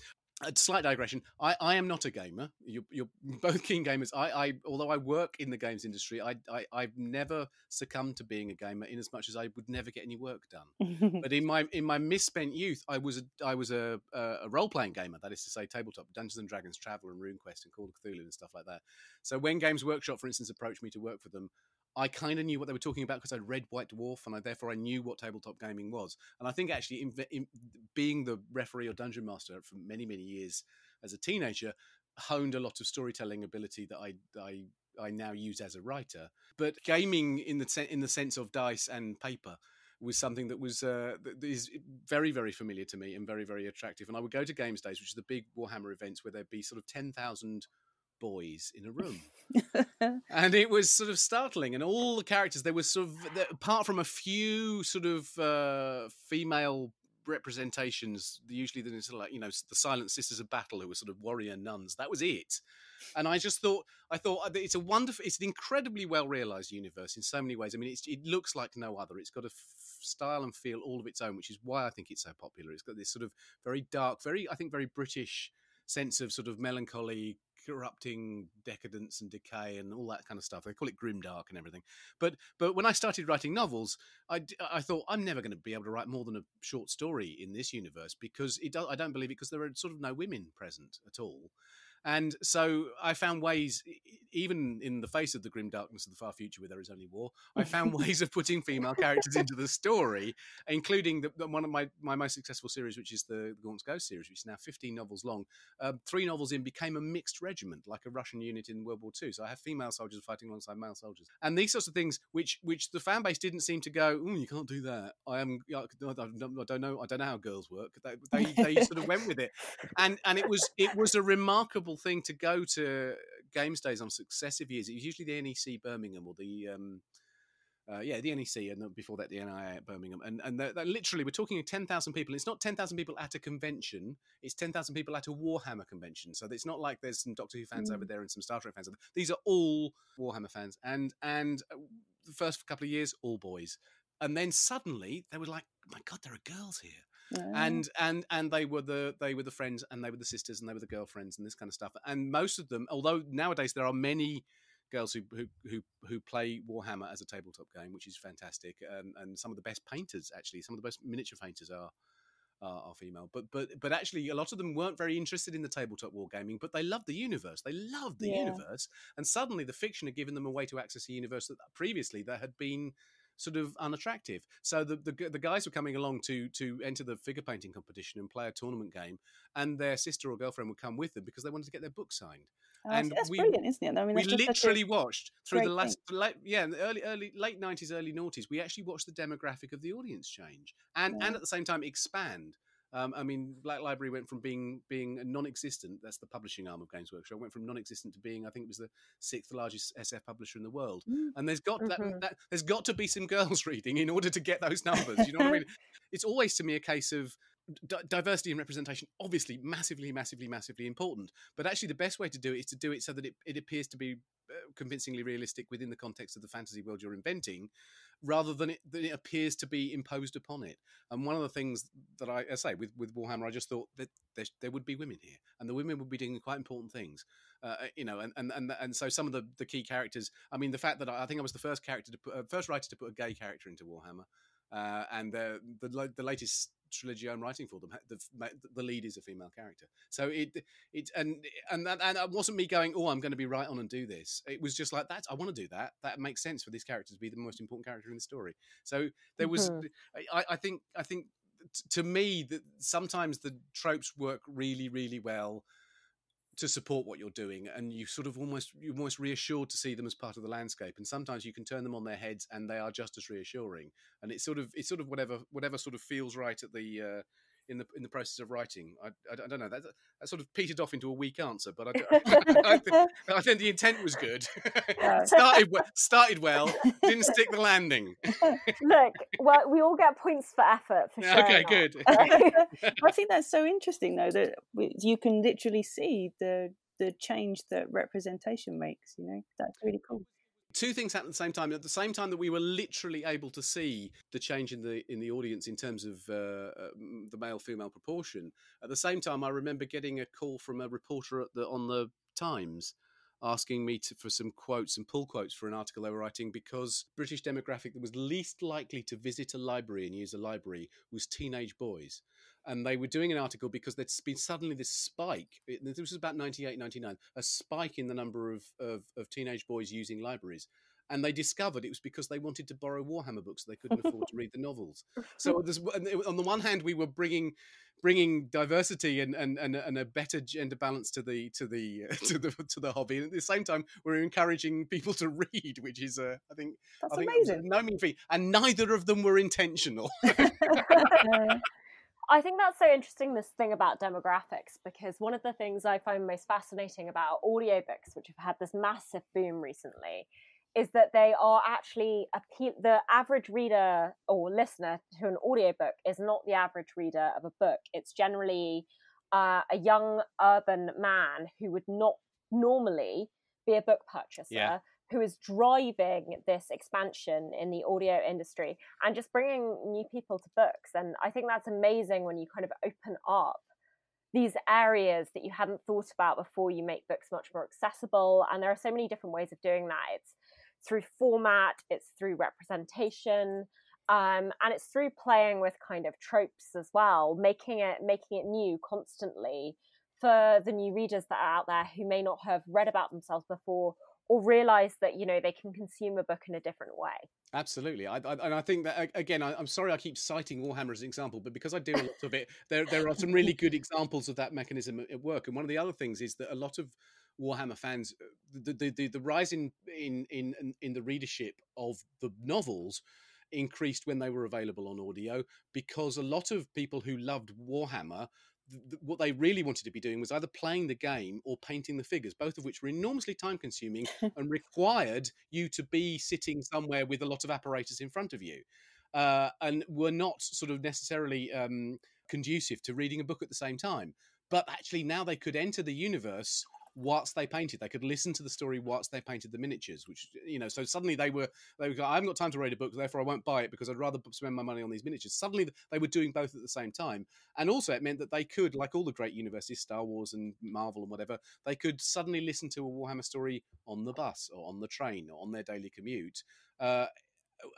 a slight digression. I, I am not a gamer. You're, you're both keen gamers. I, I, although I work in the games industry, I, I, I've never succumbed to being a gamer in as much as I would never get any work done. but in my in my misspent youth, I was a I was a, a role playing gamer. That is to say, tabletop Dungeons and Dragons, Travel, and RuneQuest, and Call of Cthulhu and stuff like that. So when Games Workshop, for instance, approached me to work for them, I kind of knew what they were talking about because I'd read White Dwarf, and I therefore I knew what tabletop gaming was. And I think actually, in, in, being the referee or dungeon master for many many years as a teenager, honed a lot of storytelling ability that I I I now use as a writer. But gaming in the in the sense of dice and paper was something that was uh, that is very very familiar to me and very very attractive. And I would go to games days, which is the big Warhammer events where there'd be sort of ten thousand boys in a room. and it was sort of startling. And all the characters, there was sort of, apart from a few sort of uh, female representations, usually the sort of like, you know, the Silent Sisters of Battle, who were sort of warrior nuns. That was it. And I just thought, I thought uh, it's a wonderful, it's an incredibly well realized universe in so many ways. I mean, it looks like no other. It's got a f- style and feel all of its own, which is why I think it's so popular. It's got this sort of very dark, very, I think, very British sense of sort of melancholy, corrupting decadence and decay and all that kind of stuff. They call it grimdark and everything. But but when I started writing novels, I, I thought I'm never going to be able to write more than a short story in this universe because it do, I don't believe it because there are sort of no women present at all. And so I found ways, even in the face of the grim darkness of the far future where there is only war, I found ways of putting female characters into the story, including the, the, one of my, my most successful series, which is the, the Gaunt's Ghost series, which is now 15 novels long. Um, three novels in became a mixed regiment, like a Russian unit in World War II. So I have female soldiers fighting alongside male soldiers. And these sorts of things, which which the fan base didn't seem to go, oh, you can't do that. I am, I don't know, I don't know how girls work. They, they, they sort of went with it. And, and it was, it was a remarkable thing to go to games days on successive years. It was usually the NEC Birmingham or the um, uh, yeah, the NEC, and before that, the NIA at Birmingham. And and they're, they're literally, we're talking 10,000 people. It's not 10,000 people at a convention, it's 10,000 people at a Warhammer convention. So it's not like there's some Doctor Who fans mm. over there and some Star Trek fans. These are all Warhammer fans. And, and uh, the first couple of years, all boys. And then suddenly they were like, oh my God, there are girls here and and and they were the they were the friends and they were the sisters and they were the girlfriends and this kind of stuff and most of them although nowadays there are many girls who who who, who play warhammer as a tabletop game which is fantastic and, and some of the best painters actually some of the best miniature painters are are, are female but but but actually a lot of them weren't very interested in the tabletop wargaming but they loved the universe they loved the yeah. universe and suddenly the fiction had given them a way to access a universe that previously there had been sort of unattractive. So the, the, the guys were coming along to to enter the figure painting competition and play a tournament game, and their sister or girlfriend would come with them because they wanted to get their book signed. Oh, and that's we, brilliant, isn't it? I mean, we literally watched through the last, late, yeah, the early, early, late nineties, early noughties. We actually watched the demographic of the audience change, and yeah. and at the same time expand. Um, I mean, Black Library went from being being non-existent. That's the publishing arm of Games Workshop. Went from non-existent to being, I think, it was the sixth largest SF publisher in the world. Mm. And there's got mm-hmm. that, that, there's got to be some girls reading in order to get those numbers. You know what I mean? It's always to me a case of D- diversity and representation obviously massively massively massively important but actually the best way to do it is to do it so that it, it appears to be uh, convincingly realistic within the context of the fantasy world you're inventing rather than it, than it appears to be imposed upon it. And one of the things that I, I say with, with Warhammer, I just thought that there, there, would be women here, and the women would be doing quite important things. Uh, you know, and, and and and so some of the, the key characters. I mean, the fact that I, I think I was the first character to put, uh, first writer to put a gay character into Warhammer, uh, and the, the the latest trilogy I'm writing for them, the, the lead is a female character. So it it and and that and it wasn't me going, oh, I'm going to be right on and do this. It was just like that. I want to do that. That makes sense for this character to be the most important character in the story. So there was, mm-hmm. I, I think, I think to me that sometimes the tropes work really, really well to support what you're doing and you sort of almost you're almost reassured to see them as part of the landscape and sometimes you can turn them on their heads and they are just as reassuring and it's sort of it's sort of whatever whatever sort of feels right at the uh, in the in the process of writing. I, I, I, don't know that that sort of petered off into a weak answer, but I, I, think, I think, the intent was good. started started well, didn't stick the landing. Look, well, we all get points for effort for sure. Okay, good. I think that's so interesting though that you can literally see the the change that representation makes. You know, that's really cool two things happened at the same time. At the same time that we were literally able to see the change in the in the audience in terms of uh, uh, the male female proportion. At the same time i remember getting a call from a reporter the, on the times asking me to, for some quotes and pull quotes for an article they were writing because british demographic that was least likely to visit a library and use a library was teenage boys and they were doing an article because there's been suddenly this spike. This was about 98, 99, a spike in the number of, of, of teenage boys using libraries. And they discovered it was because they wanted to borrow Warhammer books. They couldn't afford to read the novels. So on the one hand, we were bringing bringing diversity and, and, and, and, a better gender balance to the to the to the to the hobby. And at the same time, we're encouraging people to read, which is uh, I think that's I think amazing. No mean feat, and neither of them were intentional. I think that's so interesting, this thing about demographics, because one of the things I find most fascinating about audiobooks, which have had this massive boom recently, is that they are actually appeal the average reader or listener to an audiobook is not the average reader of a book. It's generally uh, a young urban man who would not normally be a book purchaser, yeah who is driving this expansion in the audio industry and just bringing new people to books. And I think that's amazing when you kind of open up these areas that you hadn't thought about before you make books much more accessible. And there are so many different ways of doing that. It's through format, it's through representation. Um, and it's through playing with kind of tropes as well, making it making it new constantly for the new readers that are out there who may not have read about themselves before or realize that you know they can consume a book in a different way. Absolutely I, I, and i think that again I, am sorry i keep citing warhammer as an example but because i do a lot of it there, there are some really good examples of that mechanism at work and one of the other things is that a lot of warhammer fans the the, the, the rise in, in in in the readership of the novels increased when they were available on audio because a lot of people who loved warhammer what they really wanted to be doing was either playing the game or painting the figures, both of which were enormously time consuming and required you to be sitting somewhere with a lot of apparatus in front of you, uh, and were not sort of necessarily um, conducive to reading a book at the same time. But actually, now they could enter the universe whilst they painted. They could listen to the story whilst they painted the miniatures, which you know. So suddenly they were they were. I haven't got time to read a book, therefore I won't buy it because I'd rather spend my money on these miniatures. Suddenly they were doing both at the same time, and also it meant that they could, like all the great universities, Star Wars and Marvel and whatever, they could suddenly listen to a Warhammer story on the bus or on the train or on their daily commute, uh,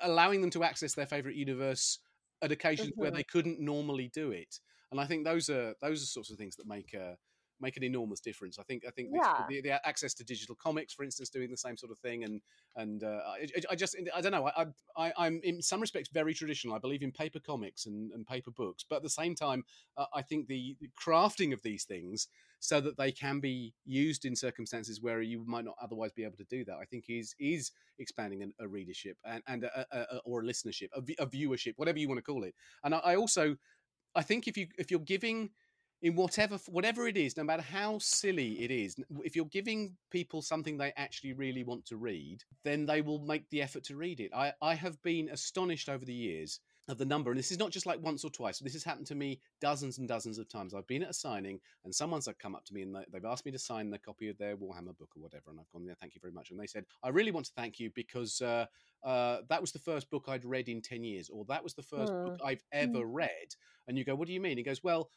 allowing them to access their favorite universe at occasions mm-hmm. where they couldn't normally do it. And I think those are those are sorts of things that make. Uh, make an enormous difference. I think I think yeah. the, the, access to digital comics, for instance, doing the same sort of thing, and and uh, I, I, just I don't know. I, I am in some respects very traditional. I believe in paper comics and, and paper books, but at the same time, uh, I think the, crafting of these things so that they can be used in circumstances where you might not otherwise be able to do that. I think is is expanding an, a readership and and a, a, or a listenership, a, viewership, whatever you want to call it. And I, I also I think if you if you're giving in whatever whatever it is no matter how silly it is if you're giving people something they actually really want to read then they will make the effort to read it i i have been astonished over the years of the number. And this is not just like once or twice. This has happened to me dozens and dozens of times. I've been at a signing and someone's come up to me and they've asked me to sign the copy of their Warhammer book or whatever. And I've gone there, thank you very much. And they said, I really want to thank you because uh, uh, that was the first book I'd read in 10 years, or that was the first book hmm. I've ever mm. read. And you go, what do you mean? He goes, well,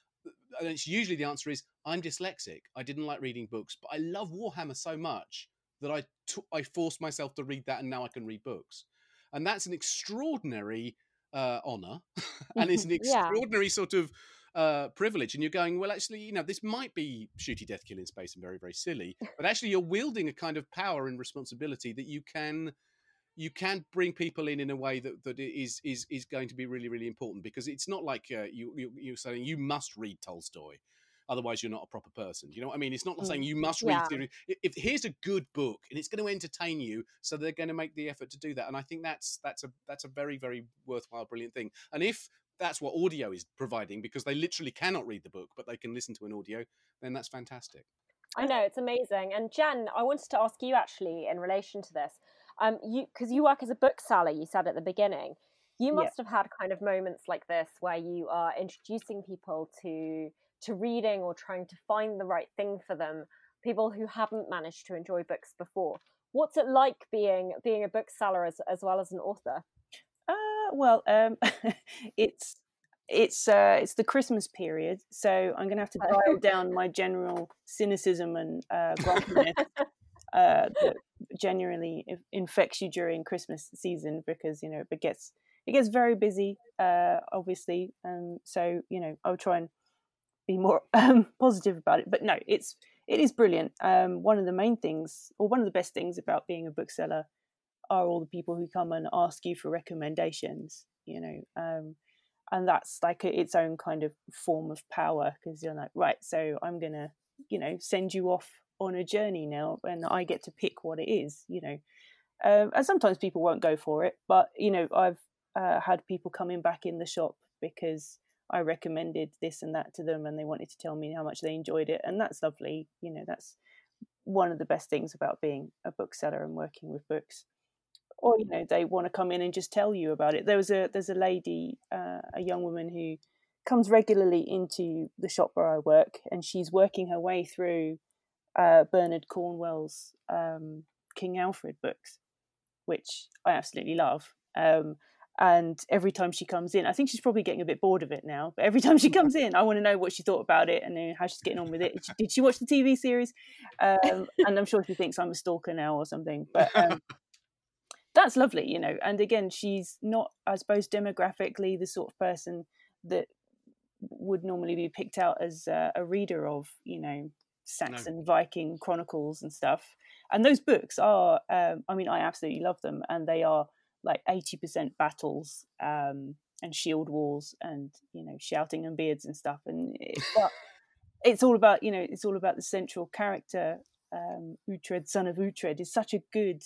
and it's usually the answer is, I'm dyslexic. I didn't like reading books, but I love Warhammer so much that I, t- I forced myself to read that and now I can read books. And that's an extraordinary uh, honor and it's an extraordinary yeah. sort of uh, privilege. And you're going, well, actually, you know, this might be shooty death killing space and very, very silly, but actually, you're wielding a kind of power and responsibility that you can you can bring people in in a way that, that is is is going to be really really important because it's not like uh, you, you you're saying you must read Tolstoy Otherwise, you're not a proper person. You know what I mean? It's not mm. saying you must read. Yeah. If, if here's a good book and it's going to entertain you, so they're going to make the effort to do that. And I think that's that's a that's a very very worthwhile, brilliant thing. And if that's what audio is providing, because they literally cannot read the book, but they can listen to an audio, then that's fantastic. I know it's amazing. And Jen, I wanted to ask you actually in relation to this, um, you because you work as a bookseller, you said at the beginning. You must yeah. have had kind of moments like this where you are introducing people to to reading or trying to find the right thing for them people who haven't managed to enjoy books before what's it like being being a bookseller as, as well as an author uh, well um, it's it's uh, it's the Christmas period, so I'm going to have to dial down my general cynicism and uh, grumpiness uh, that generally infects you during Christmas season because you know it gets it gets very busy, uh, obviously, and so you know I'll try and be more um, positive about it. But no, it's it is brilliant. Um, one of the main things, or one of the best things about being a bookseller, are all the people who come and ask you for recommendations. You know, um, and that's like a, its own kind of form of power because you're like, right, so I'm gonna, you know, send you off on a journey now, and I get to pick what it is. You know, um, and sometimes people won't go for it, but you know, I've uh, had people coming back in the shop because I recommended this and that to them and they wanted to tell me how much they enjoyed it. And that's lovely. You know, that's one of the best things about being a bookseller and working with books. Or, you know, they want to come in and just tell you about it. There was a there's a lady, uh, a young woman who comes regularly into the shop where I work and she's working her way through uh, Bernard Cornwell's um, King Alfred books, which I absolutely love. Um, and every time she comes in i think she's probably getting a bit bored of it now but every time she comes in i want to know what she thought about it and how she's getting on with it did she watch the tv series um, and i'm sure she thinks i'm a stalker now or something but um, that's lovely you know and again she's not i suppose demographically the sort of person that would normally be picked out as uh, a reader of you know saxon no. viking chronicles and stuff and those books are um, i mean i absolutely love them and they are like 80% battles um, and shield walls and you know shouting and beards and stuff and it, but it's all about you know it's all about the central character um, Uhtred son of Uhtred is such a good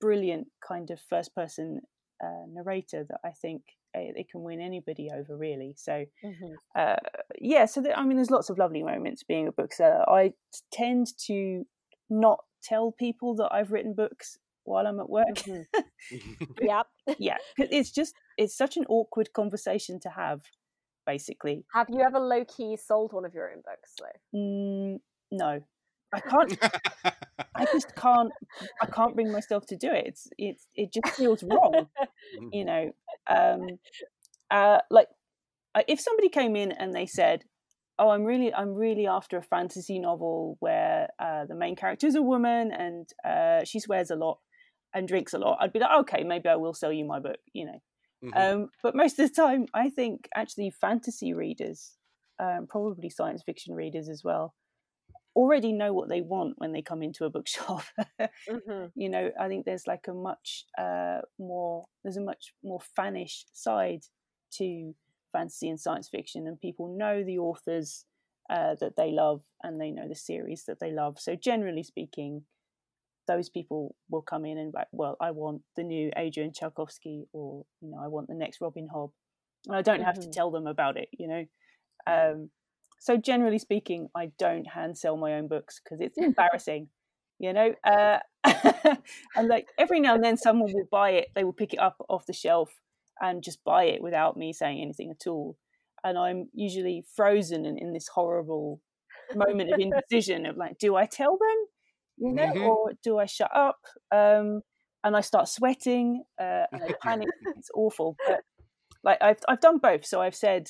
brilliant kind of first person uh, narrator that I think it, it, can win anybody over really so mm-hmm. uh, yeah so I mean there's lots of lovely moments being a bookseller I tend to not tell people that I've written books while I'm at work. Mm-hmm. yep. yeah, it's just it's such an awkward conversation to have, basically. Have you ever low key sold one of your own books though? Mm, no, I can't. I just can't. I can't bring myself to do it. It's it's it just feels wrong, you know. Um, uh, like if somebody came in and they said, oh i'm really i'm really after a fantasy novel where uh, the main character is a woman and uh, she swears a lot and drinks a lot, I'd be like, okay, maybe I will sell you my book, you know. Mm-hmm. Um, but most of the time, I think actually fantasy readers, um, probably science fiction readers as well, already know what they want when they come into a bookshop. mm-hmm. You know, I think there's like a much uh, more, there's a much more fanish side to fantasy and science fiction, and people know the authors uh, that they love and they know the series that they love. So, generally speaking, those people will come in and like, well, I want the new Adrian Tchaikovsky, or you know, I want the next Robin Hobb, and I don't mm-hmm. have to mm-hmm. tell them about it, you know. Um, so generally speaking, I don't hand sell my own books because it's embarrassing, you know. Uh, and like every now and then, someone will buy it, they will pick it up off the shelf, and just buy it without me saying anything at all. And I'm usually frozen in, in this horrible moment of indecision of like, do I tell them, you know, mm-hmm. or do I shut up? Um, and I start sweating uh, and I panic. it's awful, but like I've I've done both. So I've said,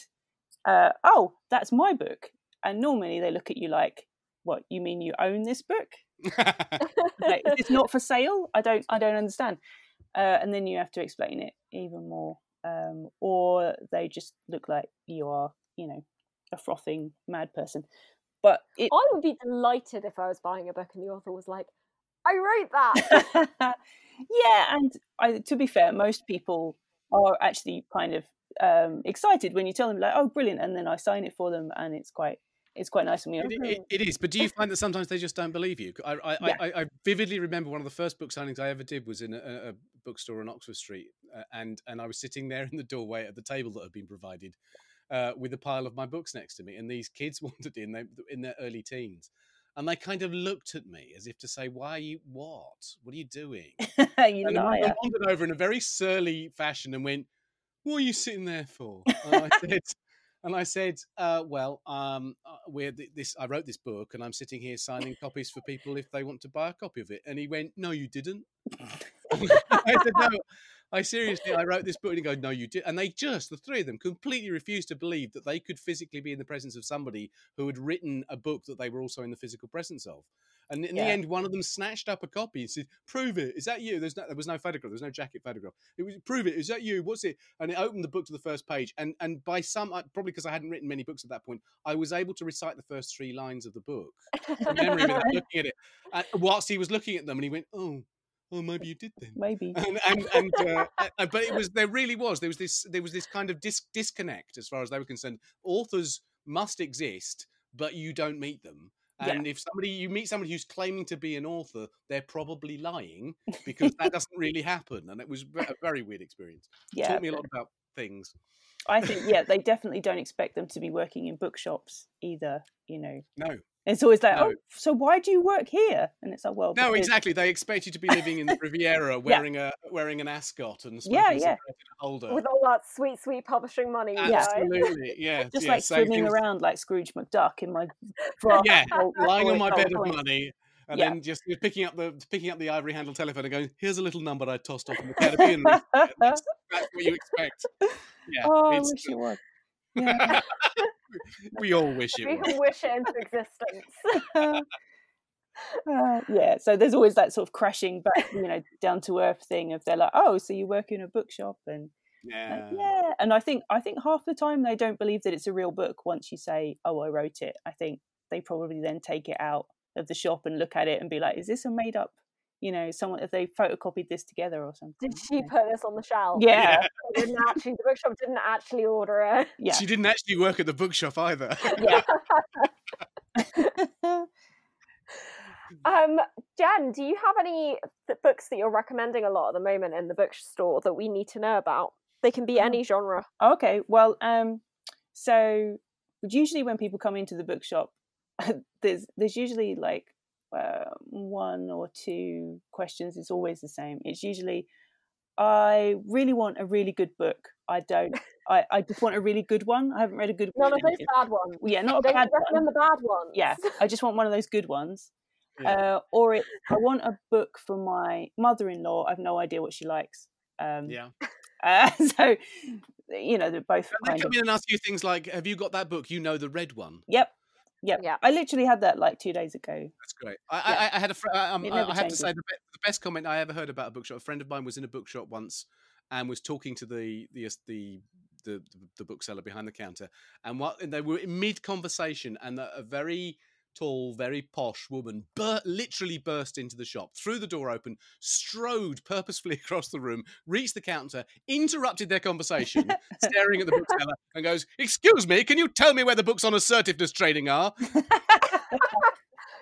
uh, "Oh, that's my book," and normally they look at you like, "What? You mean you own this book? like, it's not for sale? I don't I don't understand." Uh, and then you have to explain it even more, um, or they just look like you are, you know, a frothing mad person. But it... I would be delighted if I was buying a book and the author was like, "I wrote that." yeah, and I, to be fair, most people are actually kind of um, excited when you tell them like, "Oh, brilliant!" and then I sign it for them, and it's quite it's quite nice for me. It, it, it is, but do you find that sometimes they just don't believe you? I I, yeah. I, I, vividly remember one of the first book signings I ever did was in a, a bookstore on Oxford Street, uh, and and I was sitting there in the doorway at the table that had been provided. Uh, with a pile of my books next to me, and these kids wandered in they, in their early teens, and they kind of looked at me as if to say, "Why are you? What? What are you doing?" you and liar. I wandered over in a very surly fashion and went, "What are you sitting there for?" And I said, and I said, uh, "Well, um, uh, we're this. I wrote this book, and I'm sitting here signing copies for people if they want to buy a copy of it." And he went, "No, you didn't." I said, "No." I seriously, I wrote this book and he goes, no, you did. And they just, the three of them, completely refused to believe that they could physically be in the presence of somebody who had written a book that they were also in the physical presence of. And in yeah. the end, one of them snatched up a copy and said, "Prove it. Is that you?" There's no, there was no photograph. There was no jacket photograph. It was, "Prove it. Is that you? What's it?" And it opened the book to the first page. And and by some, probably because I hadn't written many books at that point, I was able to recite the first three lines of the book from memory without looking at it. And whilst he was looking at them, and he went, "Oh." oh, maybe you did then. Maybe. And and, and uh, but it was there really was there was this there was this kind of dis- disconnect as far as they were concerned. Authors must exist, but you don't meet them. And yeah. if somebody you meet somebody who's claiming to be an author, they're probably lying because that doesn't really happen. And it was a very weird experience. Yeah, taught me a lot about things. I think yeah, they definitely don't expect them to be working in bookshops either. You know. No, it's always like, no. oh, so why do you work here? And it's like, well, no, exactly. They expect you to be living in the Riviera, wearing yeah. a wearing an ascot and yeah, yeah, holder with all that sweet, sweet publishing money. Yeah, absolutely, yeah. Just yeah, like swimming around like Scrooge McDuck in my yeah, lying on my bed of money. And yeah. then just picking up the picking up the ivory handle telephone and going, "Here's a little number I tossed off in the Caribbean." that's, that's, what you expect. Yeah, oh, I wish you was. Yeah. We all wish it. We was. wish it into existence. Uh, yeah, so there's always that sort of crashing back, you know, down to earth thing of they're like, oh, so you work in a bookshop and yeah, uh, yeah, and I think I think half the time they don't believe that it's a real book once you say, oh, I wrote it. I think they probably then take it out of the shop and look at it and be like, is this a made up you know, someone if they photocopied this together or something. Did she put this on the shelf? Yeah. didn't actually the bookshop didn't actually order it. Yeah. She didn't actually work at the bookshop either. Yeah. um, Jen, do you have any books that you're recommending a lot at the moment in the bookstore that we need to know about? They can be any genre. Okay. Well, um, so usually when people come into the bookshop, there's there's usually like uh, one or two questions is always the same. It's usually, I really want a really good book. I don't. I, I just want a really good one. I haven't read a good. One. None of those bad ones. Yeah, not a bad one. the bad ones. Yeah, I just want one of those good ones. Yeah. Uh, or it, I want a book for my mother-in-law. I have no idea what she likes. Um, yeah. Uh, so, you know, they're both. Can they come of... in and ask you things like, "Have you got that book? You know, the red one." Yep. Yeah, yeah. I literally had that like two days ago. That's great. I, yeah. I, I, had a. Fr- um, I, I have to say the, be- the best comment I ever heard about a bookshop. A friend of mine was in a bookshop once and was talking to the the the the, the bookseller behind the counter, and what and they were in mid conversation, and a very tall, very posh woman bur- literally burst into the shop, threw the door open, strode purposefully across the room, reached the counter, interrupted their conversation, staring at the bookseller, and goes, Excuse me, can you tell me where the books on assertiveness training are?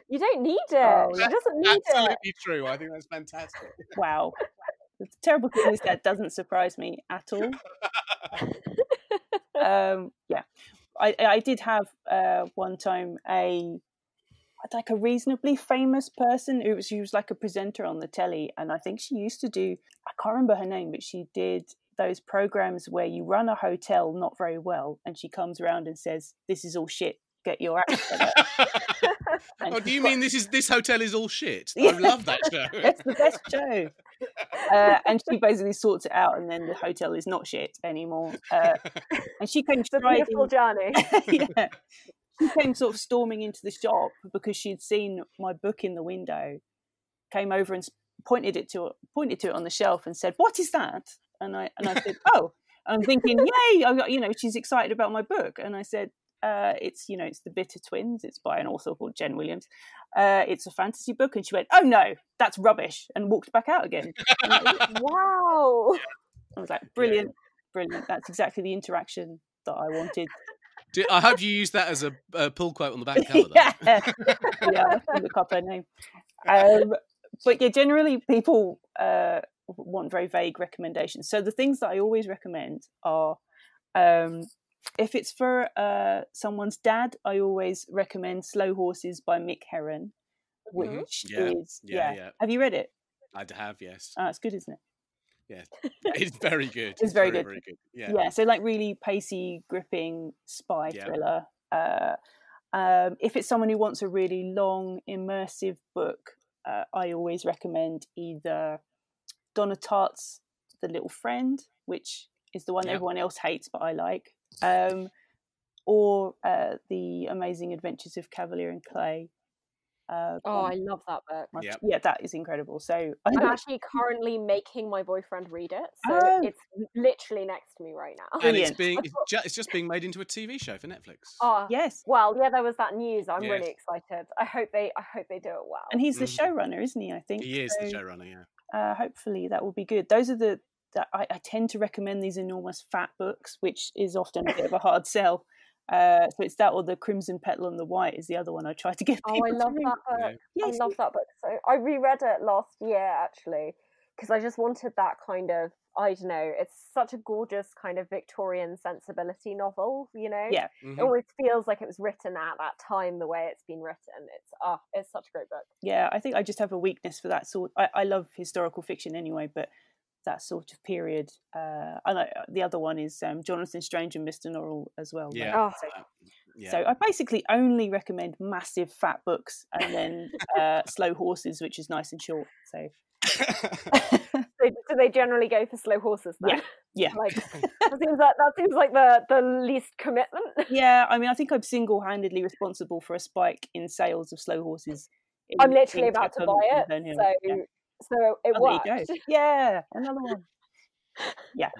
you don't need it. Oh, she doesn't need absolutely it. Absolutely true. I think that's fantastic. Wow. The terrible thing is that doesn't surprise me at all. um, yeah. I, I did have uh, one time a like a reasonably famous person who was she was like a presenter on the telly and i think she used to do i can't remember her name but she did those programs where you run a hotel not very well, and she comes around and says, "This is all shit. Get your act together." oh, do you mean this is this hotel is all shit? Yeah. I love that show. it's the best show. Uh, and she basically sorts it out, and then the hotel is not shit anymore. Uh, and she came the beautiful journey. yeah, she came sort of storming into the shop because she'd seen my book in the window, came over and pointed it to pointed to it on the shelf and said, "What is that?" And I and I said, "Oh." I'm thinking, yay! I got, you know, she's excited about my book, and I said, uh, it's you know it's the Bitter Twins. It's by an author called Jen Williams. Uh, it's a fantasy book, and she went, "Oh no, that's rubbish," and walked back out again. wow! I was like, "Brilliant, brilliant! That's exactly the interaction that I wanted." I hope you use that as a, a pull quote on the back cover. yeah, yeah, look up her name. Um, but yeah, generally people uh, want very vague recommendations. So the things that I always recommend are um, if it's for uh, someone's dad, I always recommend Slow Horses by Mick Herron, mm-hmm. which yeah. is yeah, yeah. yeah, Have you read it? I have, yes. Oh, it's good, isn't it? Yeah, it's very good. It's, it's very, very, good. very, good. Yeah, yeah. So like really pacey, gripping spy thriller. Uh, um, if it's someone who wants a really long, immersive book, uh, I always recommend either Donna Tartt's The Little Friend, which is the one everyone else hates but I like, um, or uh, the Amazing Adventures of Kavalier and Clay. Uh, oh, I love that book. Yep. Yeah, that is incredible. So I'm actually currently making my boyfriend read it, so oh. it's literally next to me right now. And it's being it's just, it's just being made into a TV show for Netflix. Oh yes. Well, yeah, there was that news. I'm yes. really excited. I hope they I hope they do it well. And he's the mm. showrunner, isn't he? I think he is so, the showrunner. Yeah. Uh, hopefully that will be good. Those are the that I, I, tend to recommend these enormous fat books, which is often a bit of a hard sell. Uh, so it's that or the Crimson Petal and the White is the other one I try to get. Oh, I love that book. Yes. I love that book. So I reread it last year actually because I just wanted that kind of I don't know. It's such a gorgeous kind of Victorian sensibility novel. You know, yeah, mm-hmm. it always feels like it was written at that time the way it's been written. It's ah, oh, it's such a great book. Yeah, I think I just have a weakness for that sort. I, I love historical fiction anyway, but that sort of period. Uh, and I, uh, the other one is um, Jonathan Strange and Mr. Norrell as well. Yeah. Oh. So, yeah. so, I basically only recommend massive fat books and then uh, slow horses, which is nice and short. So. so do they generally go for slow horses then? Yeah, yeah. like that seems like that seems like the the least commitment. Yeah, I mean, I think I'm single handedly responsible for a spike in sales of slow horses. In, I'm literally about to buy it, so yeah. So it oh, worked. Yeah, another one. Yeah.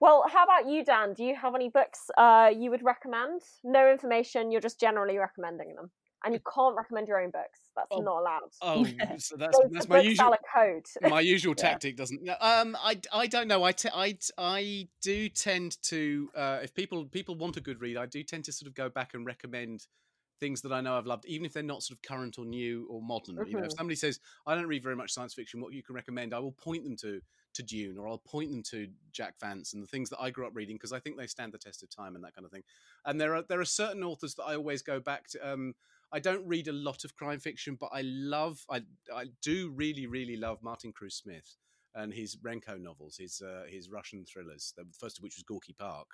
Well, how about you, Dan? Do you have any books uh, you would recommend? No information. You're just generally recommending them, and you can't recommend your own books. That's oh, not allowed. Oh, so that's, that's my usual code. my usual tactic doesn't. Um, I, I don't know. I, t- I, I do tend to uh, if people people want a good read, I do tend to sort of go back and recommend things that I know I've loved, even if they're not sort of current or new or modern. Mm-hmm. You know, if mm-hmm. somebody says I don't read very much science fiction, what you can recommend, I will point them to to Dune or I'll point them to Jack Vance and the things that I grew up reading because I think they stand the test of time and that kind of thing. And there are there are certain authors that I always go back to. Um, I don't read a lot of crime fiction, but I love I I do really really love Martin Cruz Smith and his Renko novels, his uh, his Russian thrillers. The first of which was Gorky Park,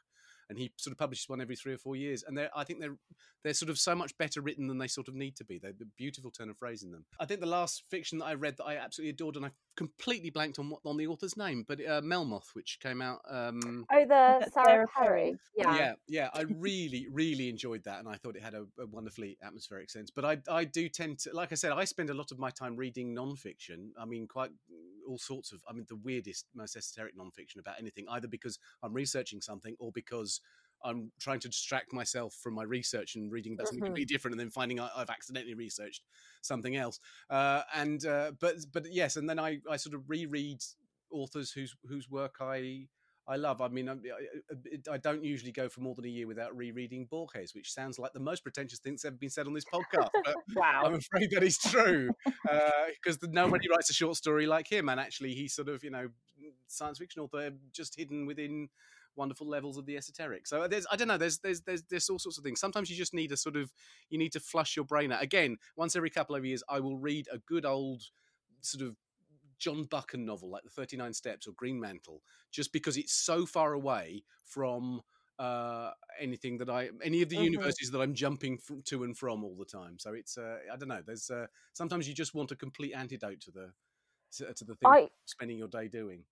and he sort of publishes one every three or four years. And they're, I think they're they're sort of so much better written than they sort of need to be. They're a beautiful turn of phrase in them. I think the last fiction that I read that I absolutely adored, and I completely blanked on what on the author's name, but uh, Melmoth, which came out. Um, oh, the Sarah Perry. Yeah, yeah, yeah. I really, really enjoyed that, and I thought it had a, a, wonderfully atmospheric sense. But I, I do tend to, like I said, I spend a lot of my time reading nonfiction. I mean, quite all sorts of. I mean, the weirdest, most esoteric nonfiction about anything, either because I'm researching something or because I'm trying to distract myself from my research and reading about mm-hmm. something completely different, and then finding I've accidentally researched something else. Uh, and uh, but but yes, and then I, I sort of reread authors whose whose work I I love. I mean, I, I, don't usually go for more than a year without rereading Borges, which sounds like the most pretentious thing that's ever been said on this podcast. wow. I'm afraid that is true because uh, nobody writes a short story like him. And actually, he's sort of, you know, science fiction author just hidden within wonderful levels of the esoteric. So uh, there's I don't know there's there's there's there's all sorts of things. Sometimes you just need a sort of you need to flush your brain out. Again, once every couple of years, I will read a good old sort of John Buchan novel like the Thirty Nine Steps or Greenmantle, just because it's so far away from uh, anything that I any of the mm-hmm. universities that I'm jumping from, to and from all the time. So it's uh, I don't know. There's uh, sometimes you just want a complete antidote to the to, to the thing I, spending your day doing.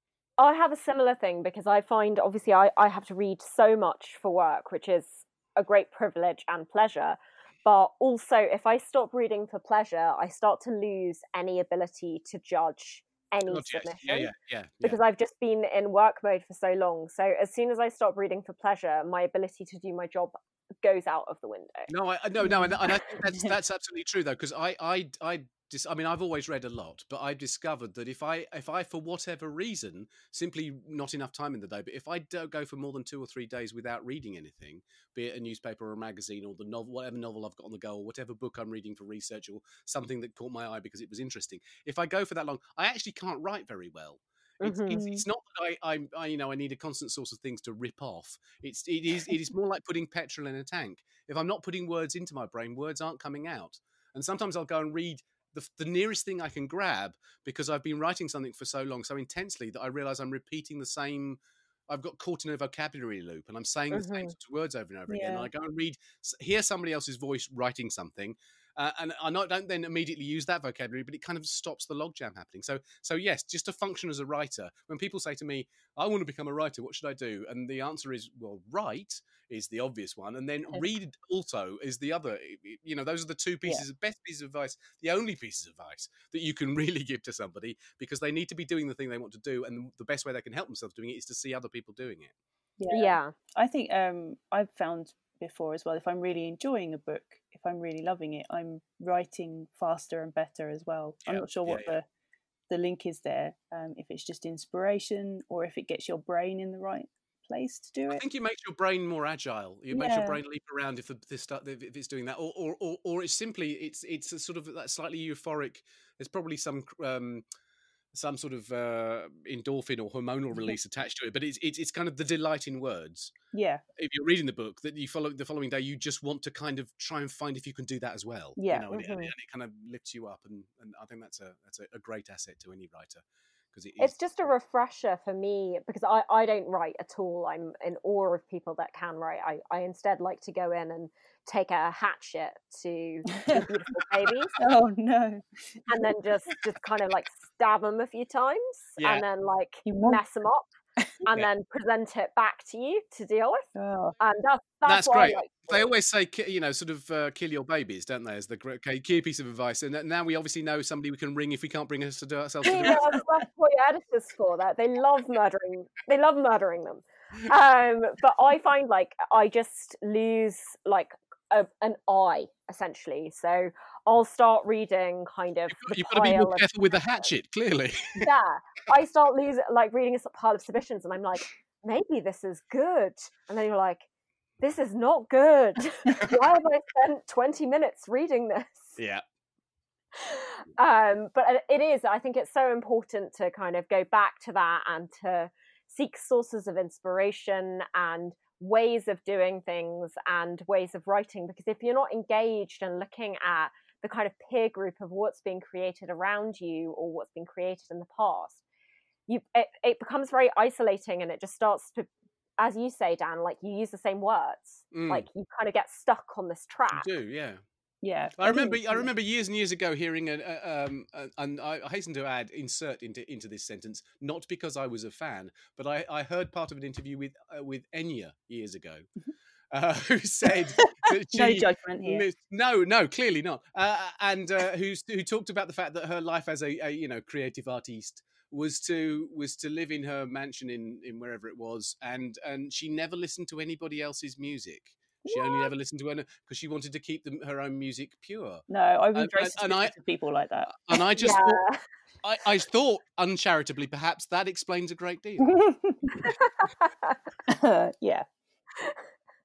I have a similar thing because I find obviously I, I have to read so much for work, which is a great privilege and pleasure. But also, if I stop reading for pleasure, I start to lose any ability to judge any submission. Yeah, yeah, yeah, because I've just been in work mode for so long. So as soon as I stop reading for pleasure, my ability to do my job goes out of the window. No, I no no, and, and I think that's that's absolutely true though, because I I I dis- I mean, I've always read a lot, but I've discovered that if I, if I, for whatever reason, simply not enough time in the day, but if I don't go for more than two or three days without reading anything, be it a newspaper or a magazine or the novel, whatever novel I've got on the go, or whatever book I'm reading for research or something that caught my eye because it was interesting, if I go for that long, I actually can't write very well. It's, mm-hmm. it's, it's, not that I, I, I, you know, I need a constant source of things to rip off. It's, it is, it is more like putting petrol in a tank. If I'm not putting words into my brain, words aren't coming out. And sometimes I'll go and read the, the nearest thing I can grab because I've been writing something for so long, so intensely that I realize I'm repeating the same. I've got caught in a vocabulary loop and I'm saying mm-hmm. the same mm-hmm. words over and over yeah. again. And I go and read, hear somebody else's voice writing something, uh, and I not, don't then immediately use that vocabulary, but it kind of stops the logjam happening. So, so yes, just to function as a writer. When people say to me, "I want to become a writer, what should I do?" and the answer is, "Well, write is the obvious one, and then read also is the other." You know, those are the two pieces yeah. of best pieces of advice, the only pieces of advice that you can really give to somebody because they need to be doing the thing they want to do, and the best way they can help themselves doing it is to see other people doing it. Yeah, yeah. I think um, I've found before as well. If I'm really enjoying a book, if I'm really loving it, I'm writing faster and better as well. Yeah, I'm not sure what yeah, the the link is there. Um, if it's just inspiration or if it gets your brain in the right place to do it. I think it makes your brain more agile. It makes your brain leap around if the, this if it's doing that, or or or, or it's simply it's it's a sort of that slightly euphoric. There's probably some. Um, some sort of uh, endorphin or hormonal release attached to it, but it's, it's it's kind of the delight in words. Yeah. If you're reading the book, that you follow the following day, you just want to kind of try and find if you can do that as well. Yeah. You know, mm-hmm. and, it, and, it, kind of lifts you up, and, and I think that's a that's a, a great asset to any writer because it it's just a refresher for me because I, I don't write at all. I'm in awe of people that can write. I, I instead like to go in and take a hatchet to beautiful babies. Oh no! And then just just kind of like stab them a few times, yeah. and then like mess them up, and yeah. then present it back to you to deal with. Oh. And that's that's, that's great. Like they always say, you know, sort of uh, kill your babies, don't they? As the okay, key piece of advice. And now we obviously know somebody we can ring if we can't bring us to do ourselves. Yeah, that's what your editors for. That they love murdering. They love murdering them. Um, but I find like I just lose like a, an eye essentially. So I'll start reading kind of. You've got, to be more careful with the hatchet, clearly. yeah, I start losing like reading a pile of submissions, and I'm like, maybe this is good, and then you're like, this is not good. Why have I spent 20 minutes reading this? Yeah. Um, but it is. I think it's so important to kind of go back to that and to seek sources of inspiration and ways of doing things and ways of writing because if you're not engaged and looking at the kind of peer group of what's being created around you or what's been created in the past you it, it becomes very isolating and it just starts to as you say dan like you use the same words. Mm. like you kind of get stuck on this track. you do yeah yeah, I remember. I remember years and years ago hearing, a, a, um, and I hasten to add, insert into into this sentence, not because I was a fan, but I, I heard part of an interview with uh, with Enya years ago, mm-hmm. uh, who said she, no judgment here. No, no, clearly not. Uh, and uh, who who talked about the fact that her life as a, a you know creative artiste was to was to live in her mansion in in wherever it was, and and she never listened to anybody else's music. She what? only ever listened to her because she wanted to keep her own music pure. No, I would very and, and I, people like that. And I just yeah. thought, I, I thought uncharitably, perhaps that explains a great deal. yeah.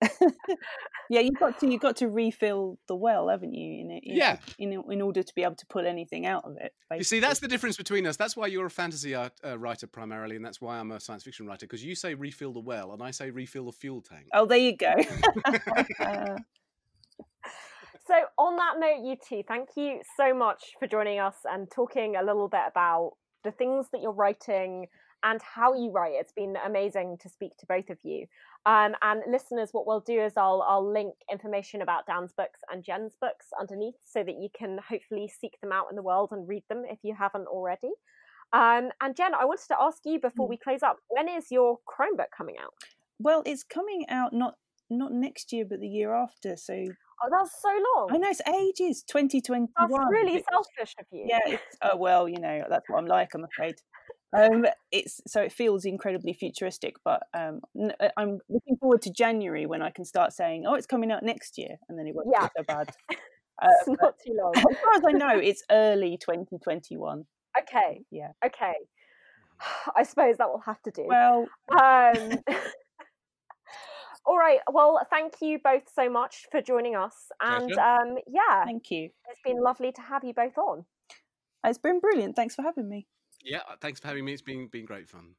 yeah, you've got to you've got to refill the well, haven't you? In it, yeah. In in order to be able to pull anything out of it. Basically. You see, that's the difference between us. That's why you're a fantasy art, uh, writer primarily, and that's why I'm a science fiction writer. Because you say refill the well, and I say refill the fuel tank. Oh, there you go. So, on that note, you two, thank you so much for joining us and talking a little bit about the things that you're writing, and how you write. It's been amazing to speak to both of you. Um, and listeners, what we'll do is I'll I'll link information about Dan's books and Jen's books underneath so that you can hopefully seek them out in the world and read them if you haven't already. Um, and Jen, I wanted to ask you before mm. we close up, when is your crime book coming out? Well, it's coming out not not next year, but the year after. So oh, that's so long. I know it's ages. Twenty twenty one. That's really selfish of you. Yeah. oh well, you know that's what I'm like. I'm afraid. Um, it's so it feels incredibly futuristic, but um, uh, I'm looking forward to January when I can start saying, "Oh, it's coming out next year," and then it won't yeah. be so bad. Uh, it's not too long. As far as I know, it's early 2021. Okay. Yeah. Okay. I suppose that will have to do. Well. Um, all right. Well, thank you both so much for joining us. And um, yeah. Thank you. It's been lovely to have you both on. It's been brilliant. Thanks for having me. Yeah, thanks for having me. It's been been great fun.